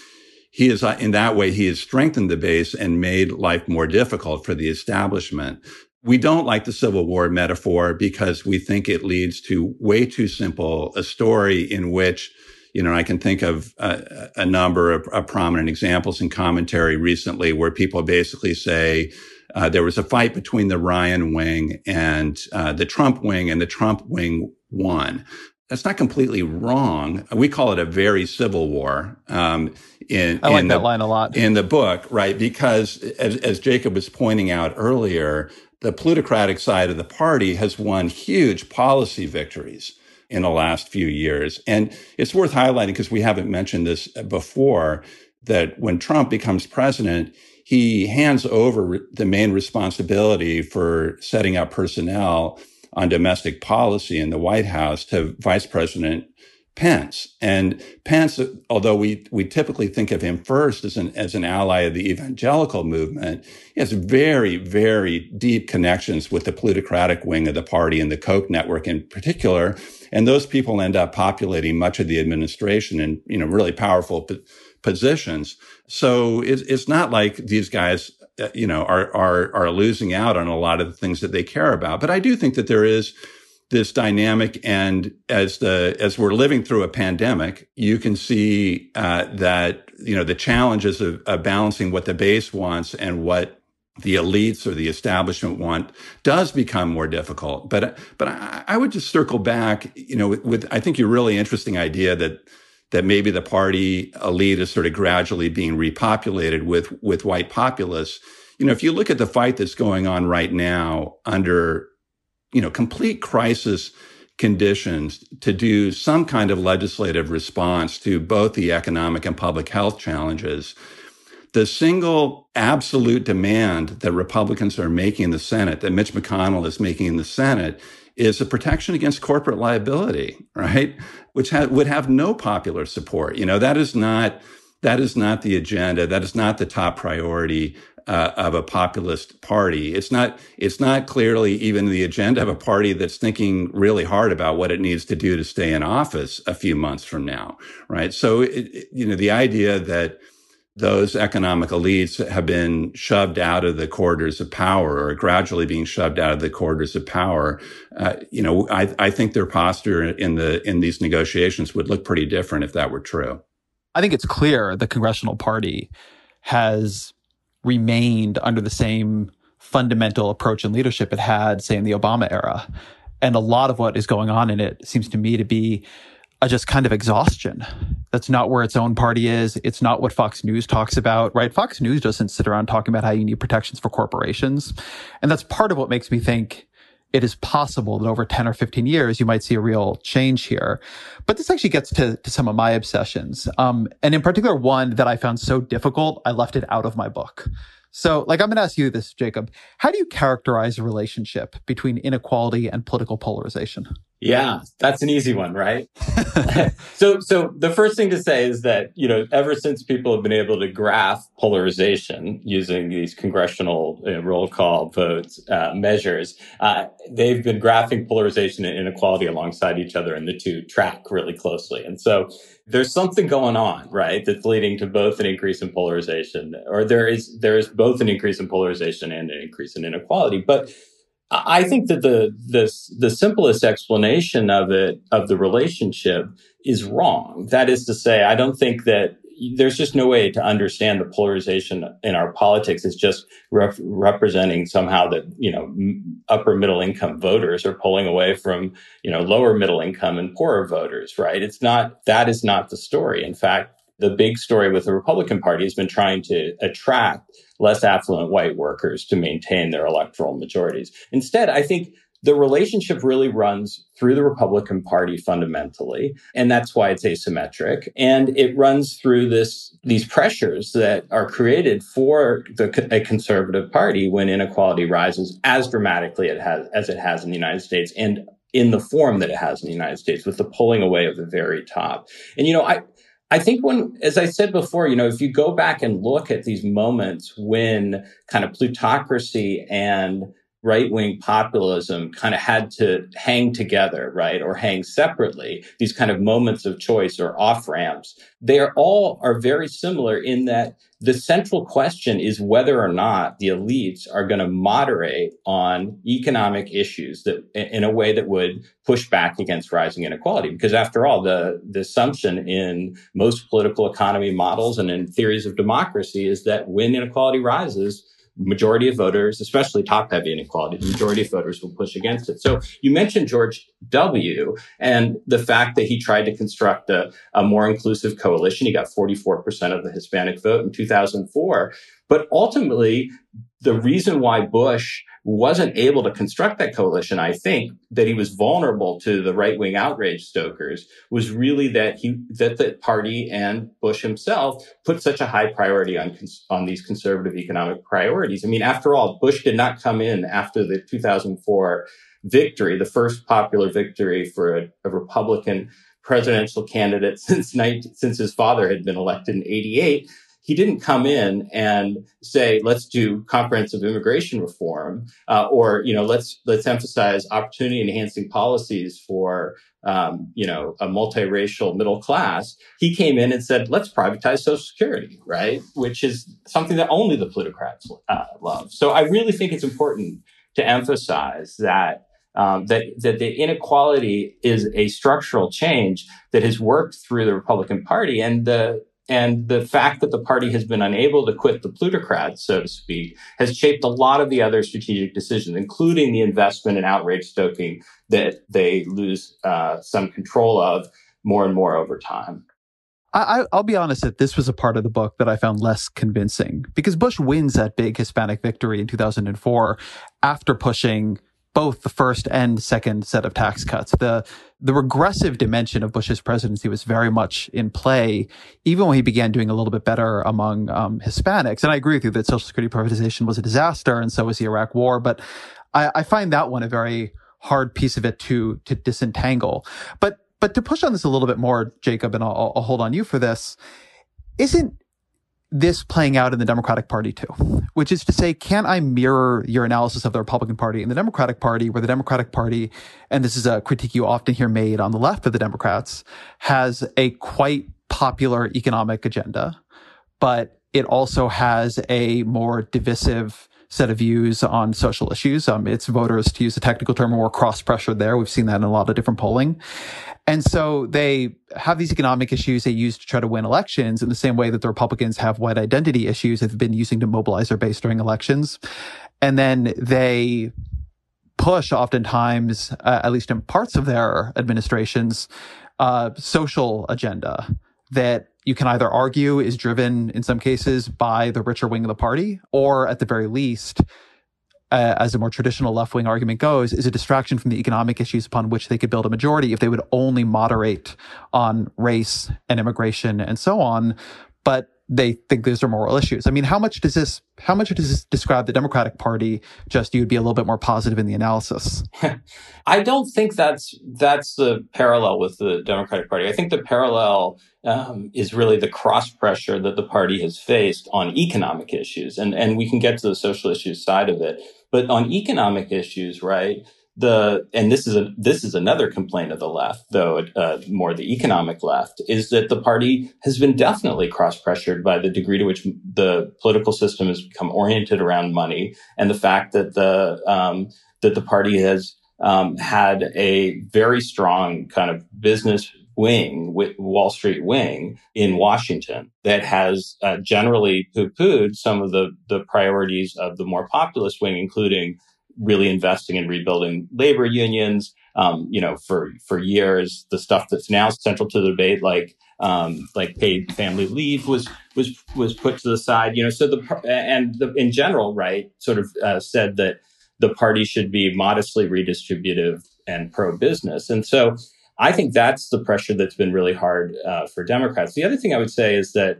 he is in that way he has strengthened the base and made life more difficult for the establishment we don't like the Civil War metaphor because we think it leads to way too simple a story in which, you know, I can think of a, a number of, of, prominent examples in commentary recently where people basically say uh, there was a fight between the Ryan wing and uh, the Trump wing, and the Trump wing won. That's not completely wrong. We call it a very civil war. Um, in, I like in that the, line a lot in the book, right? Because as, as Jacob was pointing out earlier, the plutocratic side of the party has won huge policy victories in the last few years. And it's worth highlighting because we haven't mentioned this before that when Trump becomes president, he hands over the main responsibility for setting up personnel on domestic policy in the White House to Vice President Pence. And Pence, although we, we typically think of him first as an, as an ally of the evangelical movement, he has very, very deep connections with the plutocratic wing of the party and the Koch network in particular. And those people end up populating much of the administration in, you know, really powerful p- positions. So it's, it's not like these guys, uh, you know, are, are, are losing out on a lot of the things that they care about. But I do think that there is, this dynamic. And as the as we're living through a pandemic, you can see uh, that you know the challenges of, of balancing what the base wants and what the elites or the establishment want does become more difficult. But but I, I would just circle back, you know, with, with, I think your really interesting idea that that maybe the party elite is sort of gradually being repopulated with with white populists. You know, if you look at the fight that's going on right now under you know, complete crisis conditions to do some kind of legislative response to both the economic and public health challenges. The single absolute demand that Republicans are making in the Senate, that Mitch McConnell is making in the Senate, is a protection against corporate liability, right? Which ha- would have no popular support. You know, that is not that is not the agenda. That is not the top priority uh, of a populist party. It's not, it's not clearly even the agenda of a party that's thinking really hard about what it needs to do to stay in office a few months from now, right? So, it, it, you know, the idea that those economic elites have been shoved out of the corridors of power or gradually being shoved out of the corridors of power. Uh, you know, I, I think their posture in the, in these negotiations would look pretty different if that were true. I think it's clear the congressional party has remained under the same fundamental approach and leadership it had, say, in the Obama era. And a lot of what is going on in it seems to me to be a just kind of exhaustion. That's not where its own party is. It's not what Fox News talks about, right? Fox News doesn't sit around talking about how you need protections for corporations. And that's part of what makes me think it is possible that over 10 or 15 years, you might see a real change here. But this actually gets to, to some of my obsessions. Um, and in particular, one that I found so difficult, I left it out of my book. So, like, I'm going to ask you this, Jacob. How do you characterize a relationship between inequality and political polarization? Yeah, that's an easy one, right? so, so the first thing to say is that, you know, ever since people have been able to graph polarization using these congressional uh, roll call votes uh, measures, uh, they've been graphing polarization and inequality alongside each other, and the two track really closely. And so there's something going on, right? That's leading to both an increase in polarization, or there is, there is both an increase in polarization and an increase in inequality. But I think that the the the simplest explanation of it of the relationship is wrong. That is to say, I don't think that there's just no way to understand the polarization in our politics. Is just rep- representing somehow that you know upper middle income voters are pulling away from you know lower middle income and poorer voters right? It's not that is not the story. In fact the big story with the Republican Party has been trying to attract less affluent white workers to maintain their electoral majorities. Instead, I think the relationship really runs through the Republican Party fundamentally, and that's why it's asymmetric. And it runs through this these pressures that are created for the, a conservative party when inequality rises as dramatically it has, as it has in the United States, and in the form that it has in the United States, with the pulling away of the very top. And you know, I I think when, as I said before, you know, if you go back and look at these moments when kind of plutocracy and right wing populism kind of had to hang together, right? Or hang separately, these kind of moments of choice or off ramps. They are all are very similar in that the central question is whether or not the elites are going to moderate on economic issues that in a way that would push back against rising inequality. Because after all, the, the assumption in most political economy models and in theories of democracy is that when inequality rises, majority of voters, especially top heavy inequality, the majority of voters will push against it. So you mentioned George W. and the fact that he tried to construct a, a more inclusive coalition. He got 44% of the Hispanic vote in 2004. But ultimately, the reason why Bush wasn't able to construct that coalition, I think that he was vulnerable to the right wing outrage stokers was really that he, that the party and Bush himself put such a high priority on, on these conservative economic priorities. I mean, after all, Bush did not come in after the 2004 victory, the first popular victory for a, a Republican presidential candidate since 19, since his father had been elected in 88 he didn't come in and say, let's do comprehensive immigration reform, uh, or, you know, let's, let's emphasize opportunity enhancing policies for, um, you know, a multiracial middle class. He came in and said, let's privatize social security, right? Which is something that only the plutocrats uh, love. So I really think it's important to emphasize that um, that that the inequality is a structural change that has worked through the Republican Party, and the and the fact that the party has been unable to quit the plutocrats, so to speak, has shaped a lot of the other strategic decisions, including the investment in outrage stoking that they lose uh, some control of more and more over time. I, will be honest that this was a part of the book that I found less convincing because Bush wins that big Hispanic victory in 2004 after pushing both the first and second set of tax cuts. The the regressive dimension of Bush's presidency was very much in play, even when he began doing a little bit better among um, Hispanics. And I agree with you that Social Security privatization was a disaster, and so was the Iraq War. But I, I find that one a very hard piece of it to to disentangle. But but to push on this a little bit more, Jacob, and I'll, I'll hold on you for this. Isn't this playing out in the Democratic Party too, which is to say, can I mirror your analysis of the Republican Party and the Democratic Party, where the Democratic Party, and this is a critique you often hear made on the left of the Democrats, has a quite popular economic agenda, but it also has a more divisive set of views on social issues. Um, its voters, to use a technical term, more cross pressured there. We've seen that in a lot of different polling. And so they have these economic issues they use to try to win elections in the same way that the Republicans have white identity issues they've been using to mobilize their base during elections. And then they push oftentimes, uh, at least in parts of their administrations, uh, social agenda that you can either argue is driven in some cases by the richer wing of the party, or at the very least, uh, as a more traditional left wing argument goes, is a distraction from the economic issues upon which they could build a majority if they would only moderate on race and immigration and so on. But they think those are moral issues. I mean, how much does this how much does this describe the Democratic Party? Just you'd be a little bit more positive in the analysis. I don't think that's that's the parallel with the Democratic Party. I think the parallel um, is really the cross pressure that the party has faced on economic issues, and and we can get to the social issues side of it. But on economic issues, right? The and this is a this is another complaint of the left, though uh, more the economic left, is that the party has been definitely cross pressured by the degree to which the political system has become oriented around money and the fact that the um, that the party has um, had a very strong kind of business wing, Wall Street wing in Washington that has uh, generally poo-pooed some of the the priorities of the more populist wing, including really investing in rebuilding labor unions. Um, you know, for for years, the stuff that's now central to the debate, like um, like paid family leave, was was was put to the side. You know, so the and the, in general, right, sort of uh, said that the party should be modestly redistributive and pro business, and so. I think that's the pressure that's been really hard uh, for Democrats. The other thing I would say is that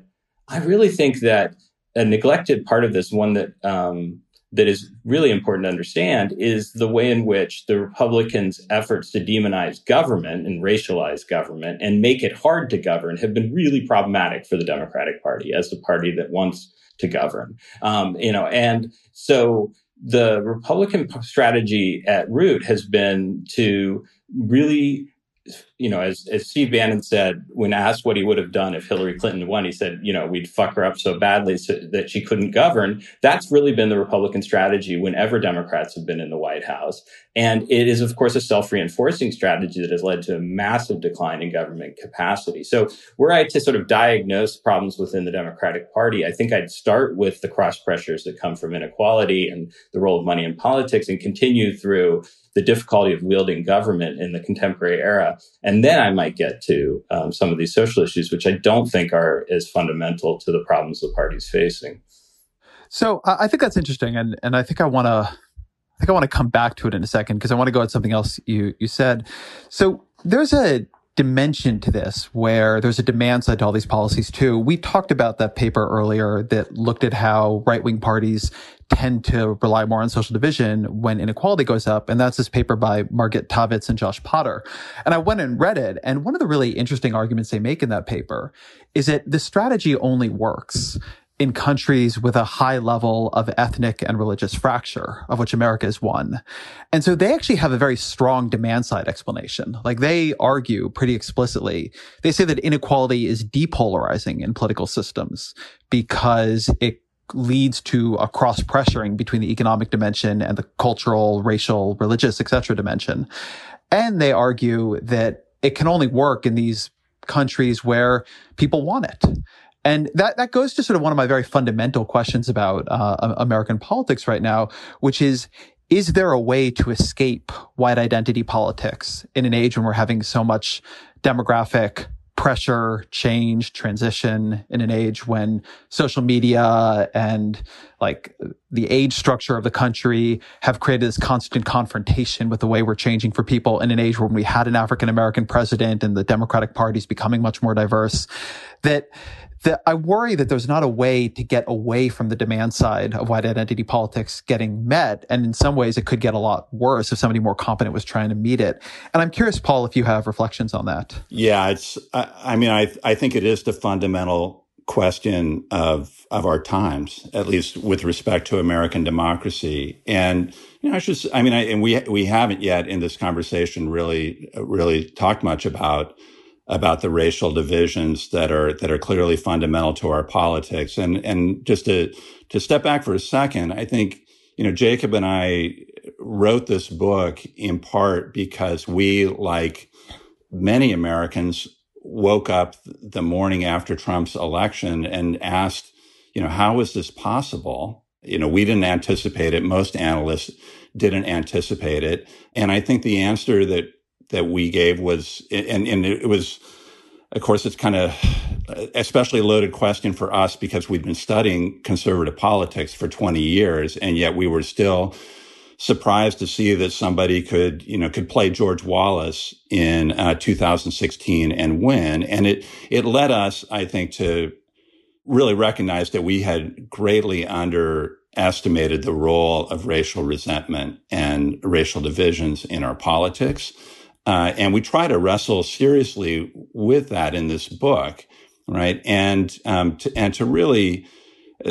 I really think that a neglected part of this, one that um, that is really important to understand is the way in which the Republicans' efforts to demonize government and racialize government and make it hard to govern have been really problematic for the Democratic Party as the party that wants to govern. Um, you know, and so the Republican strategy at root has been to really you know, as, as Steve Bannon said, when asked what he would have done if Hillary Clinton won, he said, you know, we'd fuck her up so badly so that she couldn't govern. That's really been the Republican strategy whenever Democrats have been in the White House. And it is, of course, a self-reinforcing strategy that has led to a massive decline in government capacity. So were I to sort of diagnose problems within the Democratic Party, I think I'd start with the cross pressures that come from inequality and the role of money in politics and continue through the difficulty of wielding government in the contemporary era. And then I might get to um, some of these social issues, which I don't think are as fundamental to the problems the party's facing. So I think that's interesting, and and I think I want to. I think I want to come back to it in a second because I want to go at something else you you said. So there's a dimension to this where there's a demand side to all these policies too. We talked about that paper earlier that looked at how right wing parties tend to rely more on social division when inequality goes up. And that's this paper by Margaret Tavits and Josh Potter. And I went and read it. And one of the really interesting arguments they make in that paper is that the strategy only works in countries with a high level of ethnic and religious fracture, of which America is one. And so they actually have a very strong demand side explanation. Like they argue pretty explicitly. They say that inequality is depolarizing in political systems because it leads to a cross pressuring between the economic dimension and the cultural, racial, religious, etc. dimension. And they argue that it can only work in these countries where people want it. And that, that goes to sort of one of my very fundamental questions about uh, American politics right now, which is, is there a way to escape white identity politics in an age when we're having so much demographic pressure, change, transition in an age when social media and like the age structure of the country have created this constant confrontation with the way we're changing for people in an age when we had an African American president and the Democratic Party is becoming much more diverse that that I worry that there's not a way to get away from the demand side of white identity politics getting met. And in some ways, it could get a lot worse if somebody more competent was trying to meet it. And I'm curious, Paul, if you have reflections on that. Yeah, it's, I, I mean, I, I think it is the fundamental question of, of our times, at least with respect to American democracy. And, you know, I should, I mean, I, and we, we haven't yet in this conversation really, really talked much about about the racial divisions that are that are clearly fundamental to our politics. And and just to to step back for a second, I think you know Jacob and I wrote this book in part because we, like many Americans, woke up the morning after Trump's election and asked, you know, how is this possible? You know, we didn't anticipate it. Most analysts didn't anticipate it. And I think the answer that that we gave was, and, and it was, of course, it's kind of especially a loaded question for us because we've been studying conservative politics for 20 years, and yet we were still surprised to see that somebody could, you know, could play George Wallace in uh, 2016 and win. And it it led us, I think, to really recognize that we had greatly underestimated the role of racial resentment and racial divisions in our politics. Uh, and we try to wrestle seriously with that in this book, right? And um, to, and to really,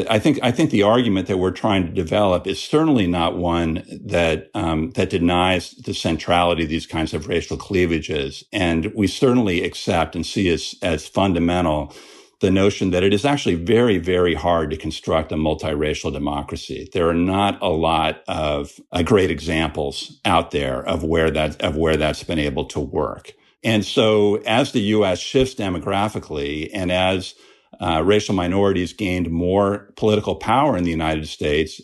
I think I think the argument that we're trying to develop is certainly not one that um, that denies the centrality of these kinds of racial cleavages, and we certainly accept and see as as fundamental the notion that it is actually very, very hard to construct a multiracial democracy. There are not a lot of uh, great examples out there of where that, of where that's been able to work. And so as the U.S. shifts demographically and as uh, racial minorities gained more political power in the United States,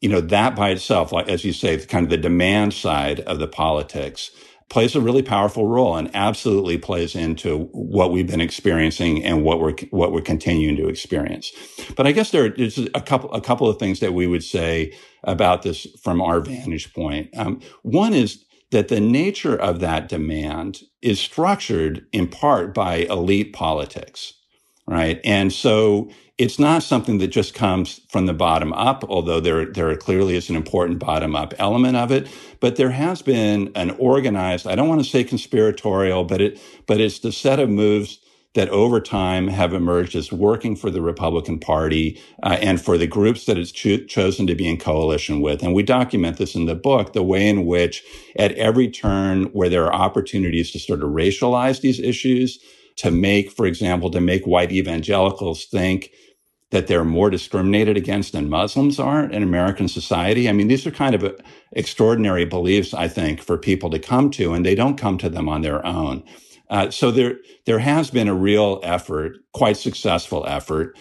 you know, that by itself, like, as you say, kind of the demand side of the politics plays a really powerful role and absolutely plays into what we've been experiencing and what we're what we're continuing to experience. But I guess there's a couple a couple of things that we would say about this from our vantage point. Um, one is that the nature of that demand is structured in part by elite politics, right? And so it's not something that just comes from the bottom up, although there, there clearly is an important bottom up element of it. But there has been an organized, I don't want to say conspiratorial, but it, but it's the set of moves that over time have emerged as working for the Republican Party uh, and for the groups that it's cho- chosen to be in coalition with. And we document this in the book, the way in which at every turn where there are opportunities to sort of racialize these issues, to make, for example, to make white evangelicals think that they're more discriminated against than Muslims are in American society. I mean, these are kind of extraordinary beliefs, I think, for people to come to, and they don't come to them on their own. Uh, so there, there has been a real effort, quite successful effort,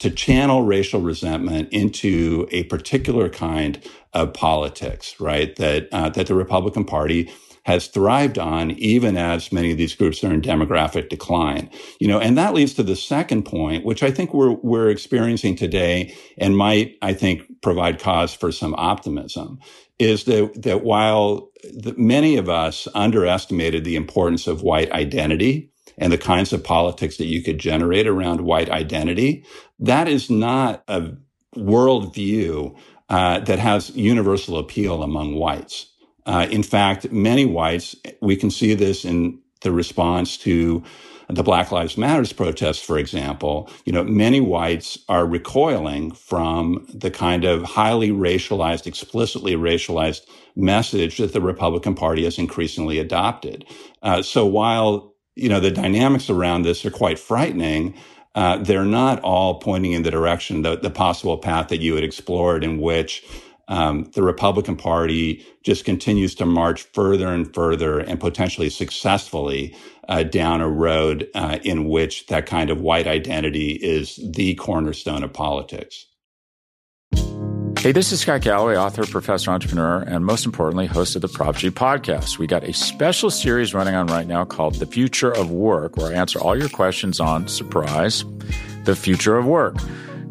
to channel racial resentment into a particular kind of politics, right? That uh, that the Republican Party has thrived on, even as many of these groups are in demographic decline. You know, and that leads to the second point, which I think we're, we're experiencing today and might, I think, provide cause for some optimism is that, that while the, many of us underestimated the importance of white identity and the kinds of politics that you could generate around white identity, that is not a worldview uh, that has universal appeal among whites. Uh, in fact, many whites, we can see this in the response to the Black Lives Matters protests, for example, you know, many whites are recoiling from the kind of highly racialized, explicitly racialized message that the Republican Party has increasingly adopted. Uh, so while, you know, the dynamics around this are quite frightening, uh, they're not all pointing in the direction, the, the possible path that you had explored in which um, the Republican Party just continues to march further and further and potentially successfully uh, down a road uh, in which that kind of white identity is the cornerstone of politics. Hey, this is Scott Galloway, author, professor, entrepreneur, and most importantly, host of the Prop G podcast. We got a special series running on right now called The Future of Work, where I answer all your questions on surprise, the future of work.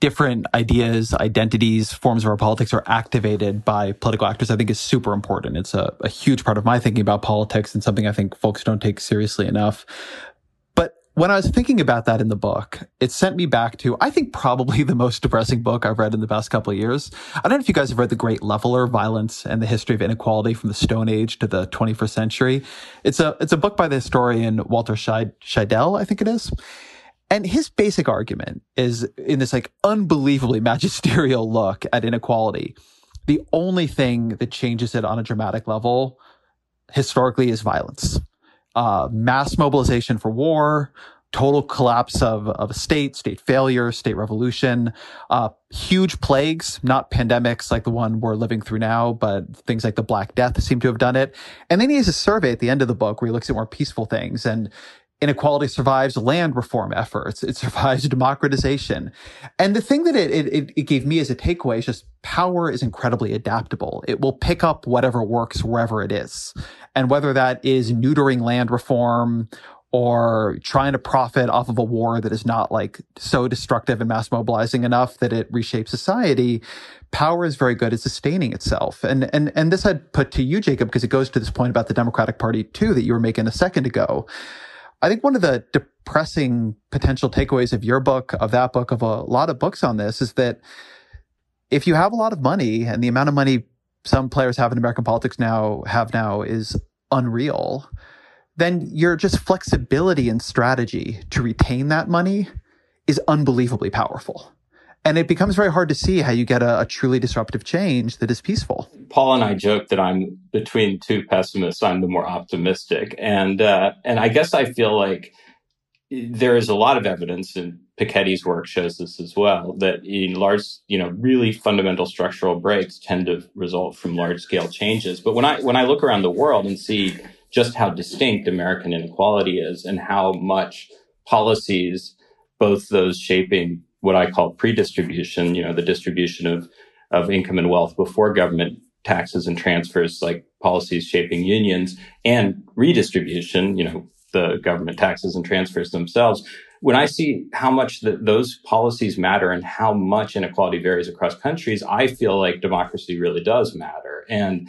different ideas, identities, forms of our politics are activated by political actors, I think is super important. It's a, a, huge part of my thinking about politics and something I think folks don't take seriously enough. But when I was thinking about that in the book, it sent me back to, I think probably the most depressing book I've read in the past couple of years. I don't know if you guys have read The Great Leveler, Violence and the History of Inequality from the Stone Age to the 21st Century. It's a, it's a book by the historian Walter Scheidel, I think it is. And his basic argument is in this like unbelievably magisterial look at inequality. The only thing that changes it on a dramatic level historically is violence. Uh, mass mobilization for war, total collapse of, of a state, state failure, state revolution, uh, huge plagues, not pandemics like the one we're living through now, but things like the Black Death seem to have done it. And then he has a survey at the end of the book where he looks at more peaceful things and inequality survives land reform efforts. It survives democratization. And the thing that it, it, it gave me as a takeaway is just power is incredibly adaptable. It will pick up whatever works wherever it is. And whether that is neutering land reform or trying to profit off of a war that is not like so destructive and mass mobilizing enough that it reshapes society, power is very good at sustaining itself. And and and this I'd put to you, Jacob, because it goes to this point about the Democratic Party too that you were making a second ago. I think one of the depressing potential takeaways of your book, of that book, of a lot of books on this is that if you have a lot of money and the amount of money some players have in American politics now have now is unreal then your just flexibility and strategy to retain that money is unbelievably powerful. And it becomes very hard to see how you get a, a, truly disruptive change that is peaceful. Paul and I joke that I'm between two pessimists. I'm the more optimistic, and uh, and I guess I feel like there is a lot of evidence, and Piketty's work shows this as well, that in large, you know, really fundamental structural breaks tend to result from large scale changes. But when I when I look around the world and see just how distinct American inequality is and how much policies, both those shaping what I call pre-distribution, you know, the distribution of, of income and wealth before government taxes and transfers, like policies shaping unions and redistribution, you know, the government taxes and transfers themselves. When I see how much the, those policies matter and how much inequality varies across countries, I feel like democracy really does matter. And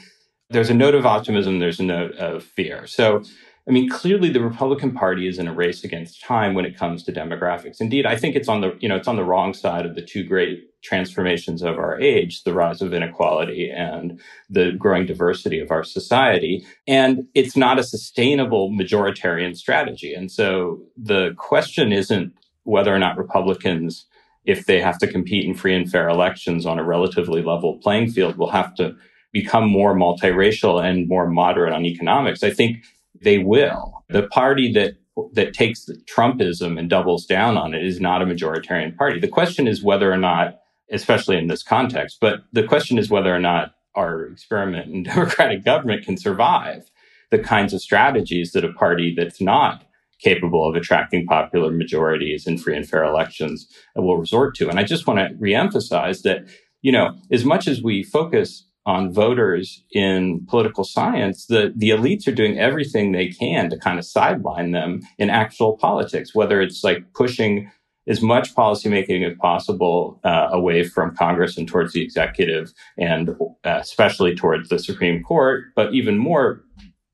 there's a note of optimism, there's a note of fear. So, I mean, clearly the Republican Party is in a race against time when it comes to demographics. Indeed, I think it's on the, you know, it's on the wrong side of the two great transformations of our age, the rise of inequality and the growing diversity of our society. And it's not a sustainable majoritarian strategy. And so the question isn't whether or not Republicans, if they have to compete in free and fair elections on a relatively level playing field, will have to become more multiracial and more moderate on economics, I think they will. The party that that takes the Trumpism and doubles down on it is not a majoritarian party. The question is whether or not, especially in this context, but the question is whether or not our experiment in democratic government can survive the kinds of strategies that a party that's not capable of attracting popular majorities in free and fair elections will resort to. And I just want to reemphasize that, you know, as much as we focus on voters in political science, the, the elites are doing everything they can to kind of sideline them in actual politics, whether it's like pushing as much policymaking as possible uh, away from Congress and towards the executive, and uh, especially towards the Supreme Court, but even more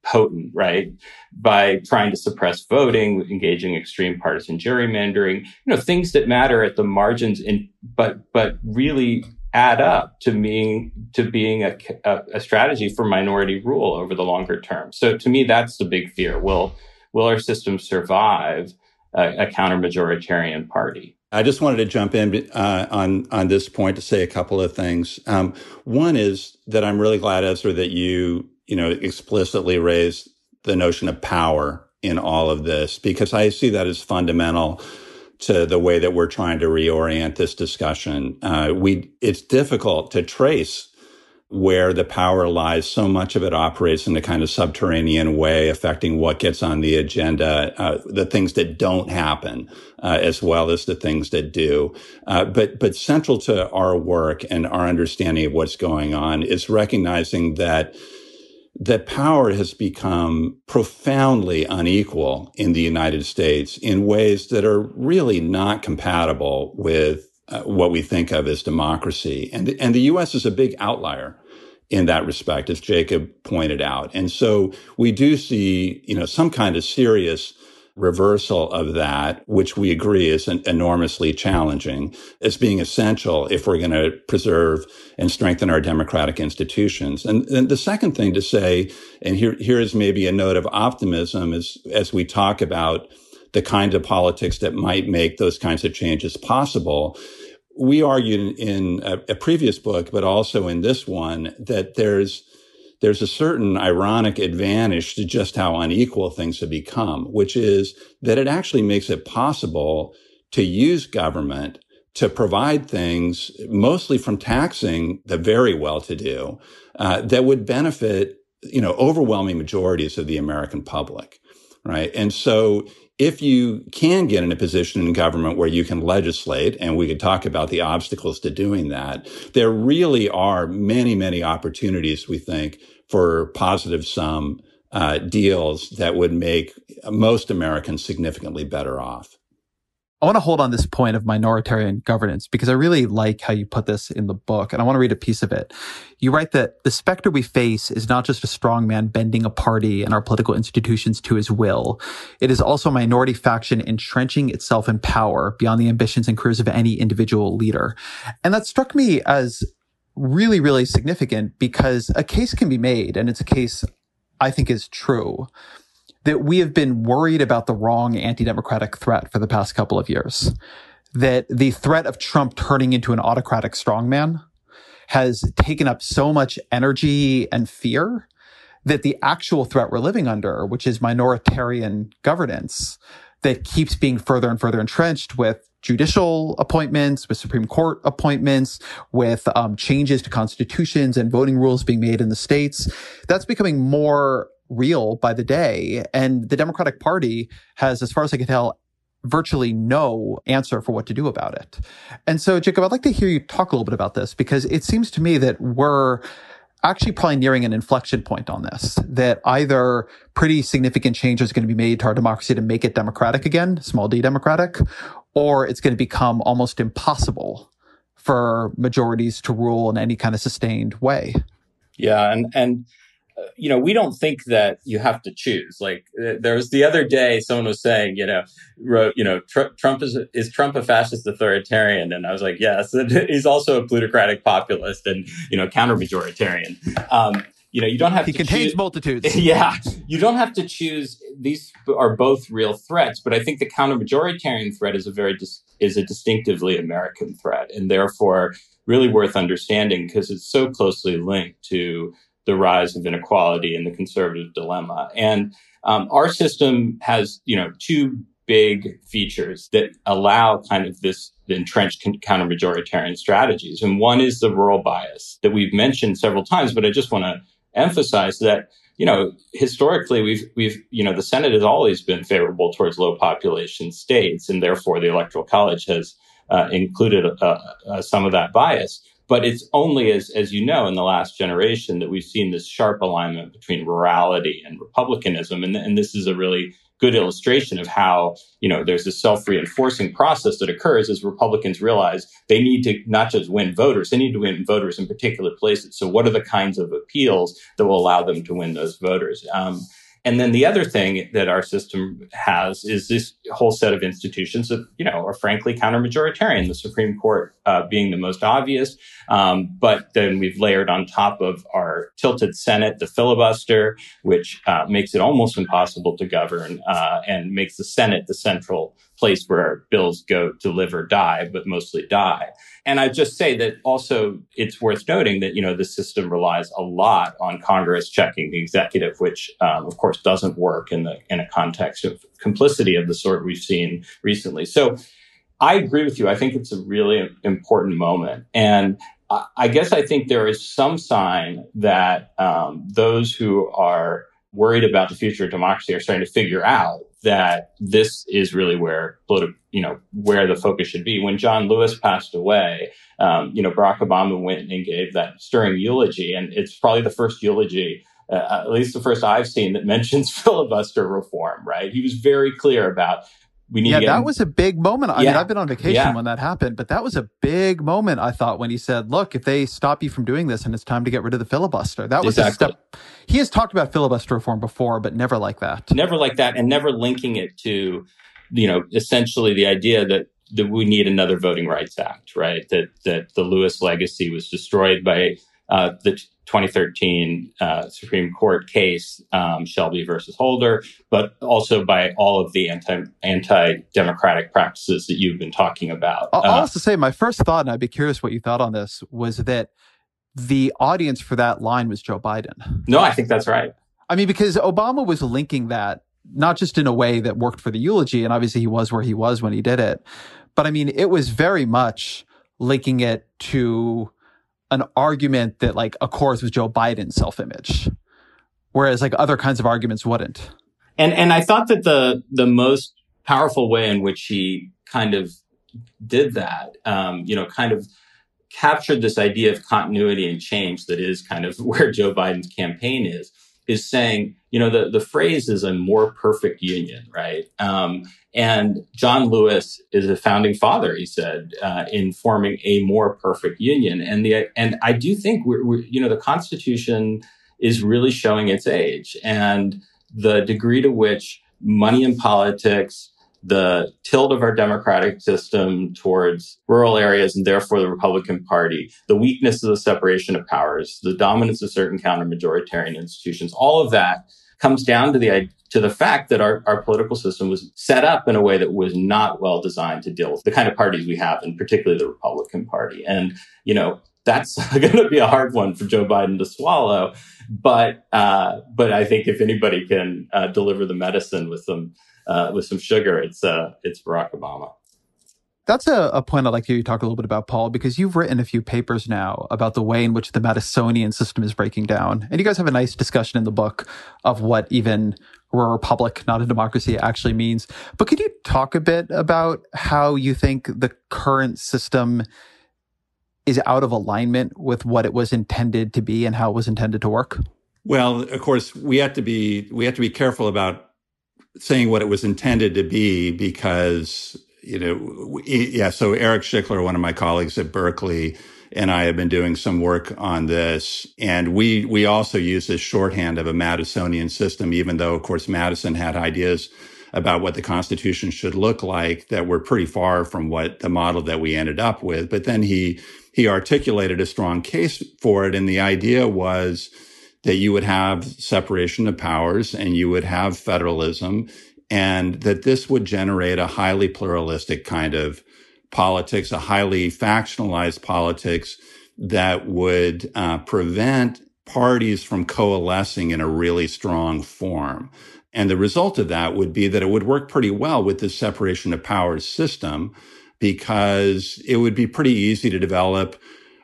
potent, right? By trying to suppress voting, engaging extreme partisan gerrymandering, you know, things that matter at the margins, in, but but really add up to being to being a, a, a, strategy for minority rule over the longer term. So to me, that's the big fear. Will will our system survive a, a counter majoritarian party? I just wanted to jump in uh, on on this point to say a couple of things. Um, one is that I'm really glad, Ezra, that you you know explicitly raised the notion of power in all of this because I see that as fundamental to the way that we're trying to reorient this discussion. Uh, we it's difficult to trace where the power lies. So much of it operates in a kind of subterranean way, affecting what gets on the agenda, uh, the things that don't happen, uh, as well as the things that do. Uh, but but central to our work and our understanding of what's going on is recognizing that that power has become profoundly unequal in the United States in ways that are really not compatible with uh, what we think of as democracy. And, and the U.S. is a big outlier in that respect, as Jacob pointed out. And so we do see, you know, some kind of serious reversal of that, which we agree is enormously challenging, as being essential if we're going to preserve and strengthen our democratic institutions. And, and the second thing to say, and here, here is maybe a note of optimism as, as we talk about the kind of politics that might make those kinds of changes possible. We argued in, in a, a previous book, but also in this one, that there's there's a certain ironic advantage to just how unequal things have become, which is that it actually makes it possible to use government to provide things mostly from taxing the very well-to-do uh, that would benefit you know overwhelming majorities of the american public right? And so if you can get in a position in government where you can legislate, and we could talk about the obstacles to doing that, there really are many, many opportunities, we think, for positive sum uh, deals that would make most Americans significantly better off. I want to hold on this point of minoritarian governance because I really like how you put this in the book and I want to read a piece of it. You write that the specter we face is not just a strong man bending a party and our political institutions to his will. It is also a minority faction entrenching itself in power beyond the ambitions and careers of any individual leader. And that struck me as really, really significant because a case can be made and it's a case I think is true that we have been worried about the wrong anti-democratic threat for the past couple of years. That the threat of Trump turning into an autocratic strongman has taken up so much energy and fear that the actual threat we're living under, which is minoritarian governance, that keeps being further and further entrenched with judicial appointments, with Supreme Court appointments, with um, changes to constitutions and voting rules being made in the states. That's becoming more real by the day. And the Democratic Party has, as far as I can tell, virtually no answer for what to do about it. And so, Jacob, I'd like to hear you talk a little bit about this because it seems to me that we're actually probably nearing an inflection point on this, that either pretty significant changes are going to be made to our democracy to make it democratic again, small d democratic, or it's going to become almost impossible for majorities to rule in any kind of sustained way. Yeah. And, and, you know, we don't think that you have to choose. Like uh, there was the other day, someone was saying, you know, wrote, you know, Tr- Trump is is Trump a fascist authoritarian? And I was like, yes. He's also a plutocratic populist and you know, counter majoritarian. Um, you know, you don't have he to contains choose. multitudes. yeah, you don't have to choose. These are both real threats, but I think the counter majoritarian threat is a very dis- is a distinctively American threat, and therefore really worth understanding because it's so closely linked to the rise of inequality and the conservative dilemma. And um, our system has, you know, two big features that allow kind of this entrenched counter majoritarian strategies. And one is the rural bias that we've mentioned several times, but I just want to emphasize that you know, historically, we've we've you know the Senate has always been favorable towards low population states, and therefore the Electoral College has uh, included uh, uh, some of that bias. But it's only as, as you know, in the last generation that we've seen this sharp alignment between rurality and republicanism. And, and this is a really good illustration of how, you know, there's this self-reinforcing process that occurs as Republicans realize they need to not just win voters, they need to win voters in particular places. So what are the kinds of appeals that will allow them to win those voters? Um, and then the other thing that our system has is this whole set of institutions that, you know, are frankly counter majoritarian, the Supreme Court uh, being the most obvious. Um, but then we've layered on top of our tilted Senate, the filibuster, which uh, makes it almost impossible to govern uh, and makes the Senate the central place where bills go to live or die, but mostly die. And I just say that also it's worth noting that, you know, the system relies a lot on Congress checking the executive, which, um, of course, doesn't work in the, in a context of complicity of the sort we've seen recently. So I agree with you. I think it's a really important moment. And I guess I think there is some sign that um, those who are worried about the future of democracy are starting to figure out that this is really where you know, where the focus should be. When John Lewis passed away, um, you know, Barack Obama went and gave that stirring eulogy, and it's probably the first eulogy, uh, at least the first I've seen, that mentions filibuster reform. Right? He was very clear about we need yeah, that was a big moment. I yeah. mean, I've been on vacation yeah. when that happened, but that was a big moment. I thought when he said, "Look, if they stop you from doing this, and it's time to get rid of the filibuster," that was exactly. a step. He has talked about filibuster reform before, but never like that. Never like that, and never linking it to, you know, essentially the idea that that we need another Voting Rights Act, right? That that the Lewis legacy was destroyed by uh, the 2013 uh, Supreme Court case, um, Shelby versus Holder, but also by all of the anti anti democratic practices that you've been talking about. I'll, uh, I'll also say my first thought, and I'd be curious what you thought on this, was that the audience for that line was Joe Biden. No, I think that's right. I mean, because Obama was linking that not just in a way that worked for the eulogy, and obviously he was where he was when he did it, but I mean, it was very much linking it to an argument that like accords with Joe Biden's self-image, whereas like other kinds of arguments wouldn't. And and I thought that the the most powerful way in which he kind of did that, um, you know, kind of captured this idea of continuity and change that is kind of where Joe Biden's campaign is, is saying, you know, the, the phrase is a more perfect union, right? Um, and John Lewis is a founding father, he said, uh, in forming a more perfect union. And the and I do think we're, we're, you know the Constitution is really showing its age and the degree to which money in politics, the tilt of our democratic system towards rural areas and therefore the Republican Party, the weakness of the separation of powers, the dominance of certain counter majoritarian institutions, all of that comes down to the to the fact that our, our political system was set up in a way that was not well designed to deal with the kind of parties we have, and particularly the Republican Party. And you know that's going to be a hard one for Joe Biden to swallow. But uh, but I think if anybody can uh, deliver the medicine with some uh, with some sugar, it's uh, it's Barack Obama. That's a, a, point I'd like you to talk a little bit about, Paul, because you've written a few papers now about the way in which the Madisonian system is breaking down. And you guys have a nice discussion in the book of what even a republic, not a democracy, actually means. But could you talk a bit about how you think the current system is out of alignment with what it was intended to be and how it was intended to work? Well, of course, we have to be we have to be careful about saying what it was intended to be because you know yeah so eric schickler one of my colleagues at berkeley and i have been doing some work on this and we we also use this shorthand of a madisonian system even though of course madison had ideas about what the constitution should look like that were pretty far from what the model that we ended up with but then he he articulated a strong case for it and the idea was that you would have separation of powers and you would have federalism and that this would generate a highly pluralistic kind of politics, a highly factionalized politics that would uh, prevent parties from coalescing in a really strong form. And the result of that would be that it would work pretty well with this separation of powers system because it would be pretty easy to develop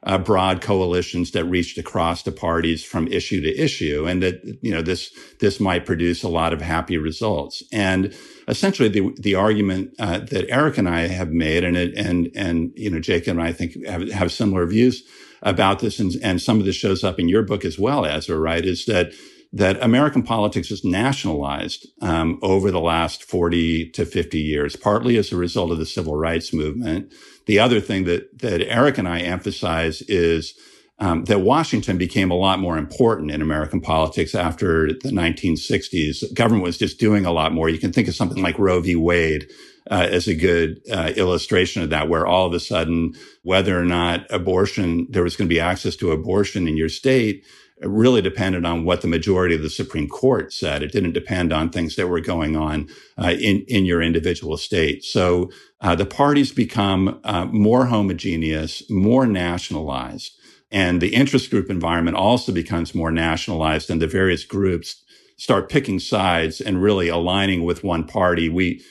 uh, broad coalitions that reached across the parties from issue to issue, and that you know this this might produce a lot of happy results. And essentially, the the argument uh, that Eric and I have made, and it, and and you know Jacob and I think have, have similar views about this, and, and some of this shows up in your book as well, Ezra. Right, is that that American politics is nationalized um, over the last 40 to 50 years, partly as a result of the civil rights movement. The other thing that, that Eric and I emphasize is um, that Washington became a lot more important in American politics after the 1960s. Government was just doing a lot more. You can think of something like Roe v. Wade uh, as a good uh, illustration of that, where all of a sudden, whether or not abortion, there was going to be access to abortion in your state, really depended on what the majority of the Supreme Court said. It didn't depend on things that were going on uh, in in your individual state. So uh, the parties become uh, more homogeneous, more nationalized, and the interest group environment also becomes more nationalized, and the various groups start picking sides and really aligning with one party. We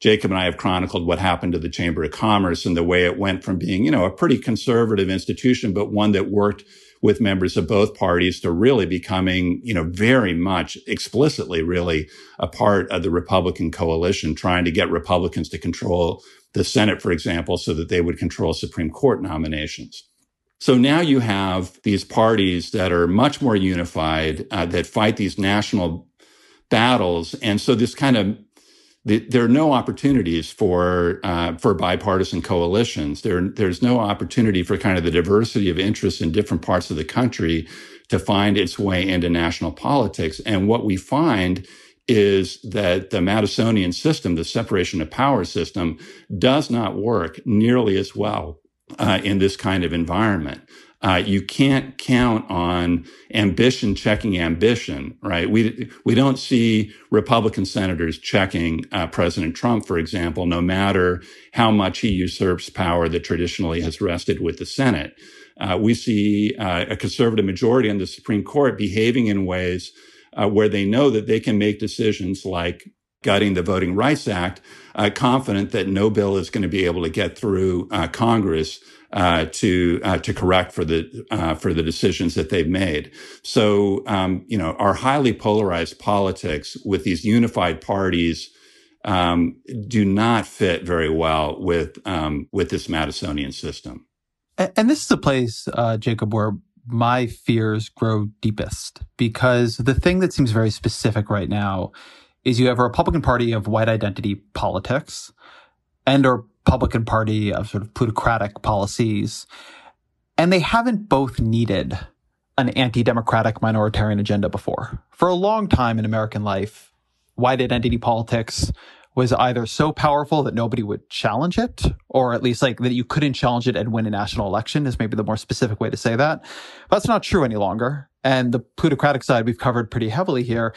Jacob and I have chronicled what happened to the Chamber of Commerce and the way it went from being, you know, a pretty conservative institution, but one that worked with members of both parties to really becoming, you know, very much explicitly really a part of the Republican coalition, trying to get Republicans to control the Senate, for example, so that they would control Supreme Court nominations. So now you have these parties that are much more unified, uh, that fight these national battles. And so this kind of there are no opportunities for uh, for bipartisan coalitions. There, there's no opportunity for kind of the diversity of interests in different parts of the country to find its way into national politics. And what we find is that the Madisonian system, the separation of power system, does not work nearly as well uh, in this kind of environment. Uh, you can't count on ambition checking ambition, right? We we don't see Republican senators checking uh, President Trump, for example, no matter how much he usurps power that traditionally has rested with the Senate. Uh, we see uh, a conservative majority on the Supreme Court behaving in ways uh, where they know that they can make decisions like gutting the Voting Rights Act, uh, confident that no bill is going to be able to get through Congress uh, to uh, to correct for the uh, for the decisions that they've made. So um, you know, our highly polarized politics with these unified parties um, do not fit very well with um, with this Madisonian system. And, and this is a place, uh, Jacob, where my fears grow deepest because the thing that seems very specific right now is you have a Republican Party of white identity politics and a Republican Party of sort of plutocratic policies. And they haven't both needed an anti-democratic minoritarian agenda before. For a long time in American life, white identity politics was either so powerful that nobody would challenge it, or at least like that you couldn't challenge it and win a national election is maybe the more specific way to say that. But that's not true any longer. And the plutocratic side we've covered pretty heavily here.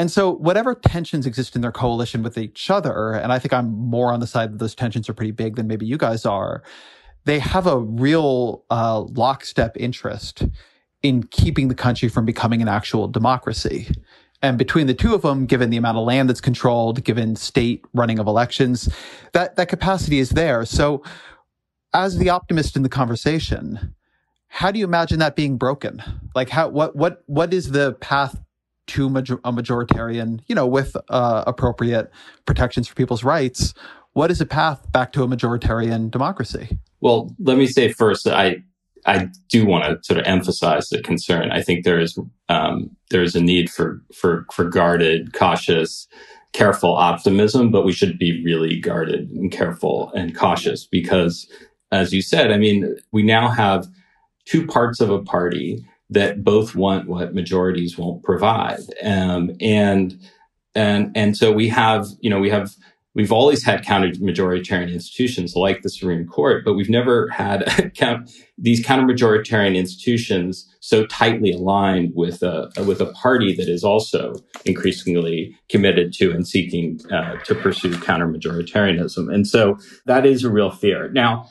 And so whatever tensions exist in their coalition with each other, and I think I'm more on the side that those tensions are pretty big than maybe you guys are, they have a real uh, lockstep interest in keeping the country from becoming an actual democracy. And between the two of them, given the amount of land that's controlled, given state running of elections, that, that capacity is there. So as the optimist in the conversation, how do you imagine that being broken? Like how, what, what, what is the path to major, a majoritarian, you know, with uh, appropriate protections for people's rights? What is a path back to a majoritarian democracy? Well, let me say first that I I do want to sort of emphasize the concern. I think there is um, there is a need for for for guarded, cautious, careful optimism, but we should be really guarded and careful and cautious because, as you said, I mean, we now have two parts of a party that both want what majorities won't provide, um, and and and so we have you know we have We've always had counter majoritarian institutions like the Supreme Court, but we've never had count, these counter majoritarian institutions so tightly aligned with a with a party that is also increasingly committed to and seeking uh, to pursue counter majoritarianism. And so that is a real fear. Now,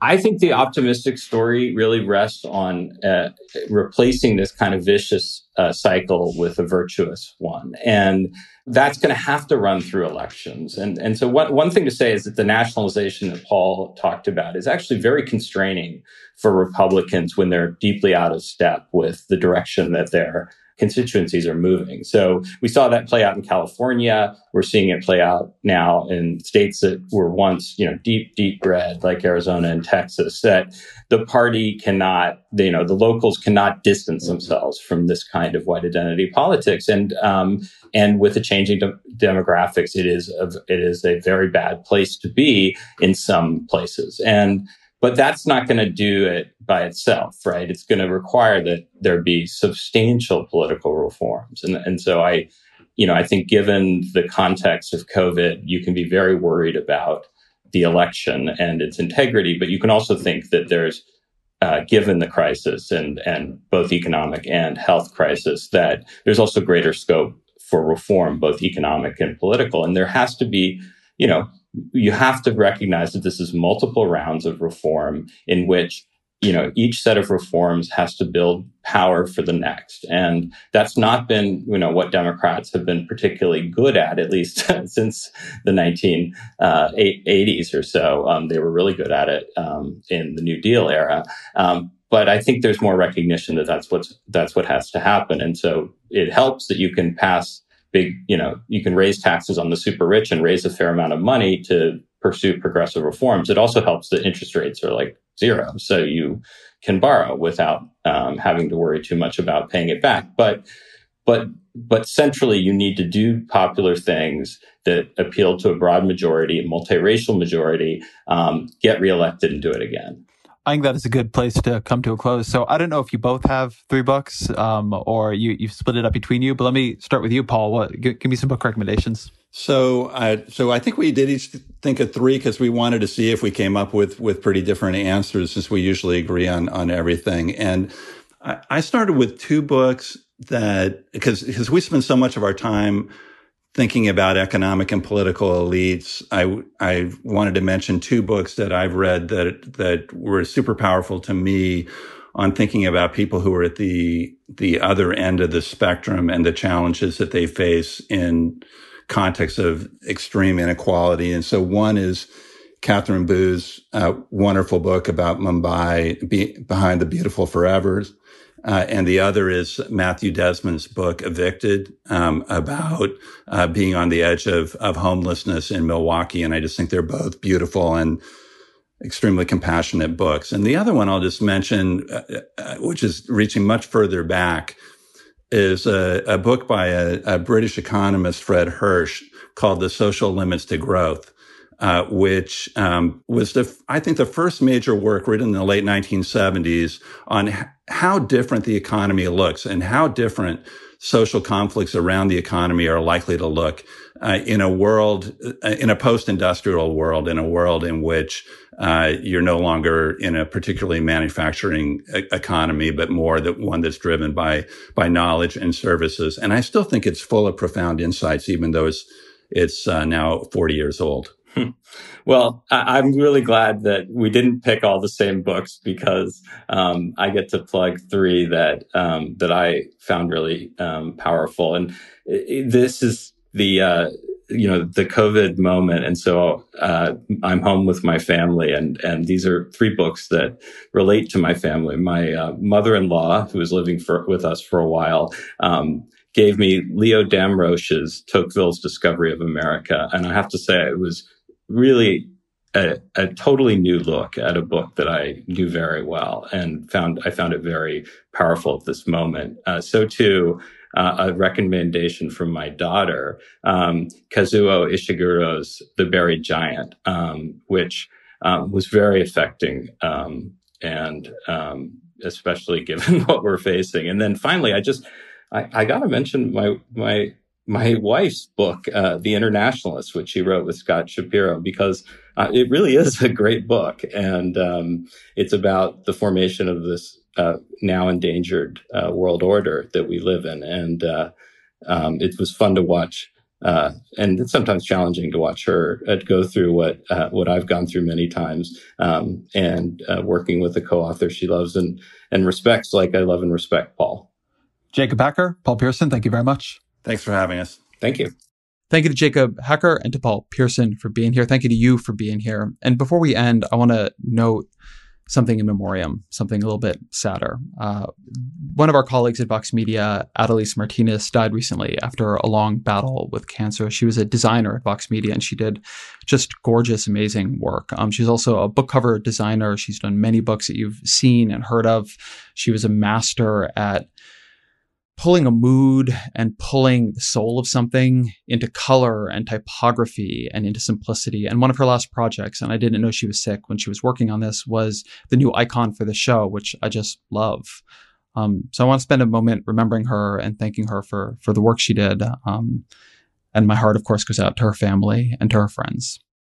I think the optimistic story really rests on uh, replacing this kind of vicious uh, cycle with a virtuous one. And that's going to have to run through elections. And, and so one, one thing to say is that the nationalization that Paul talked about is actually very constraining for Republicans when they're deeply out of step with the direction that they're constituencies are moving. So we saw that play out in California. We're seeing it play out now in states that were once, you know, deep, deep red, like Arizona and Texas, that the party cannot, you know, the locals cannot distance themselves from this kind of white identity politics. And, um, and with the changing de- demographics, it is, a, it is a very bad place to be in some places. And, but that's not going to do it by itself, right? It's going to require that there be substantial political reforms. And, and so I, you know, I think given the context of COVID, you can be very worried about the election and its integrity, but you can also think that there's, uh, given the crisis and, and both economic and health crisis, that there's also greater scope for reform, both economic and political. And there has to be, you know, you have to recognize that this is multiple rounds of reform in which you know each set of reforms has to build power for the next. And that's not been you know what democrats have been particularly good at at least since the 1980s uh, or so. Um, they were really good at it um, in the new deal era. Um, but i think there's more recognition that that's what's that's what has to happen. And so it helps that you can pass big, you know, you can raise taxes on the super rich and raise a fair amount of money to pursue progressive reforms. It also helps that interest rates are like zero. So you can borrow without um, having to worry too much about paying it back. But, but, but centrally, you need to do popular things that appeal to a broad majority, multiracial majority, um, get reelected and do it again. I think that is a good place to come to a close. So I don't know if you both have three books um, or you you split it up between you, but let me start with you, Paul. What give, give me some book recommendations. So, uh, so I think we did each think of three because we wanted to see if we came up with with pretty different answers, since we usually agree on on everything. And I, I started with two books that because because we spend so much of our time thinking about economic and political elites, I, I wanted to mention two books that I've read that, that were super powerful to me on thinking about people who are at the, the other end of the spectrum and the challenges that they face in context of extreme inequality. And so one is Katherine Boo's uh, wonderful book about Mumbai, Be- Behind the Beautiful Forevers. Uh, and the other is Matthew Desmond's book, Evicted, um, about uh, being on the edge of, of homelessness in Milwaukee. And I just think they're both beautiful and extremely compassionate books. And the other one I'll just mention, uh, uh which is reaching much further back, is a, a book by a, a, British economist, Fred Hirsch, called The Social Limits to Growth. Uh, which um, was the, I think, the first major work written in the late 1970s on how different the economy looks and how different social conflicts around the economy are likely to look uh, in a world, uh, in a post-industrial world, in a world in which uh, you're no longer in a particularly manufacturing e- economy, but more that one that's driven by by knowledge and services. And I still think it's full of profound insights, even though it's it's uh, now 40 years old. Well, I- am really glad that we didn't pick all the same books because um, I get to plug three that um, that I found really um, powerful, and this is the uh, you know the COVID moment, and so uh, I'm home with my family, and and these are three books that relate to my family. My uh, mother-in-law, who was living for, with us for a while. Um, gave me Leo Damrosch's Tocqueville's Discovery of America. And I have to say, it was really a, a, totally new look at a book that I knew very well and found I found it very powerful at this moment. Uh, so too, uh, a recommendation from my daughter, um, Kazuo Ishiguro's The Buried Giant, um, which um, was very affecting um, and um, especially given what we're facing. And then finally, I just I, I got to mention my my my wife's book, uh, The Internationalist, which she wrote with Scott Shapiro, because uh, it really is a great book. And um, it's about the formation of this uh, now endangered uh, world order that we live in. And uh, um, it was fun to watch. Uh, and it's sometimes challenging to watch her go through what what I've gone through many times, um, and working with a co-author she loves and and respects, like I love and respect Paul. Jacob Hacker, Paul Pierson, thank you very much. Thanks for having us. Thank you. Thank you to Jacob Hacker and to Paul Pierson for being here. Thank you to you for being here. And before we end, I want to note something in memoriam, something a little bit sadder. Uh, one of our colleagues at Vox Media, Adelise Martinez, died recently after a long battle with cancer. She was a designer at Vox Media and she did just gorgeous, amazing work. Um, she's also a book cover designer. She's done many books that you've seen and heard of. She was a master at pulling a mood and pulling the soul of something into color and typography and into simplicity. And one of her last projects, and I didn't know she was sick when she was working on this, was the new icon for the show, which I just love. Um, so I want to spend a moment remembering her and thanking her for for the work she did. Um, and my heart, of course, goes out to her family and to her friends.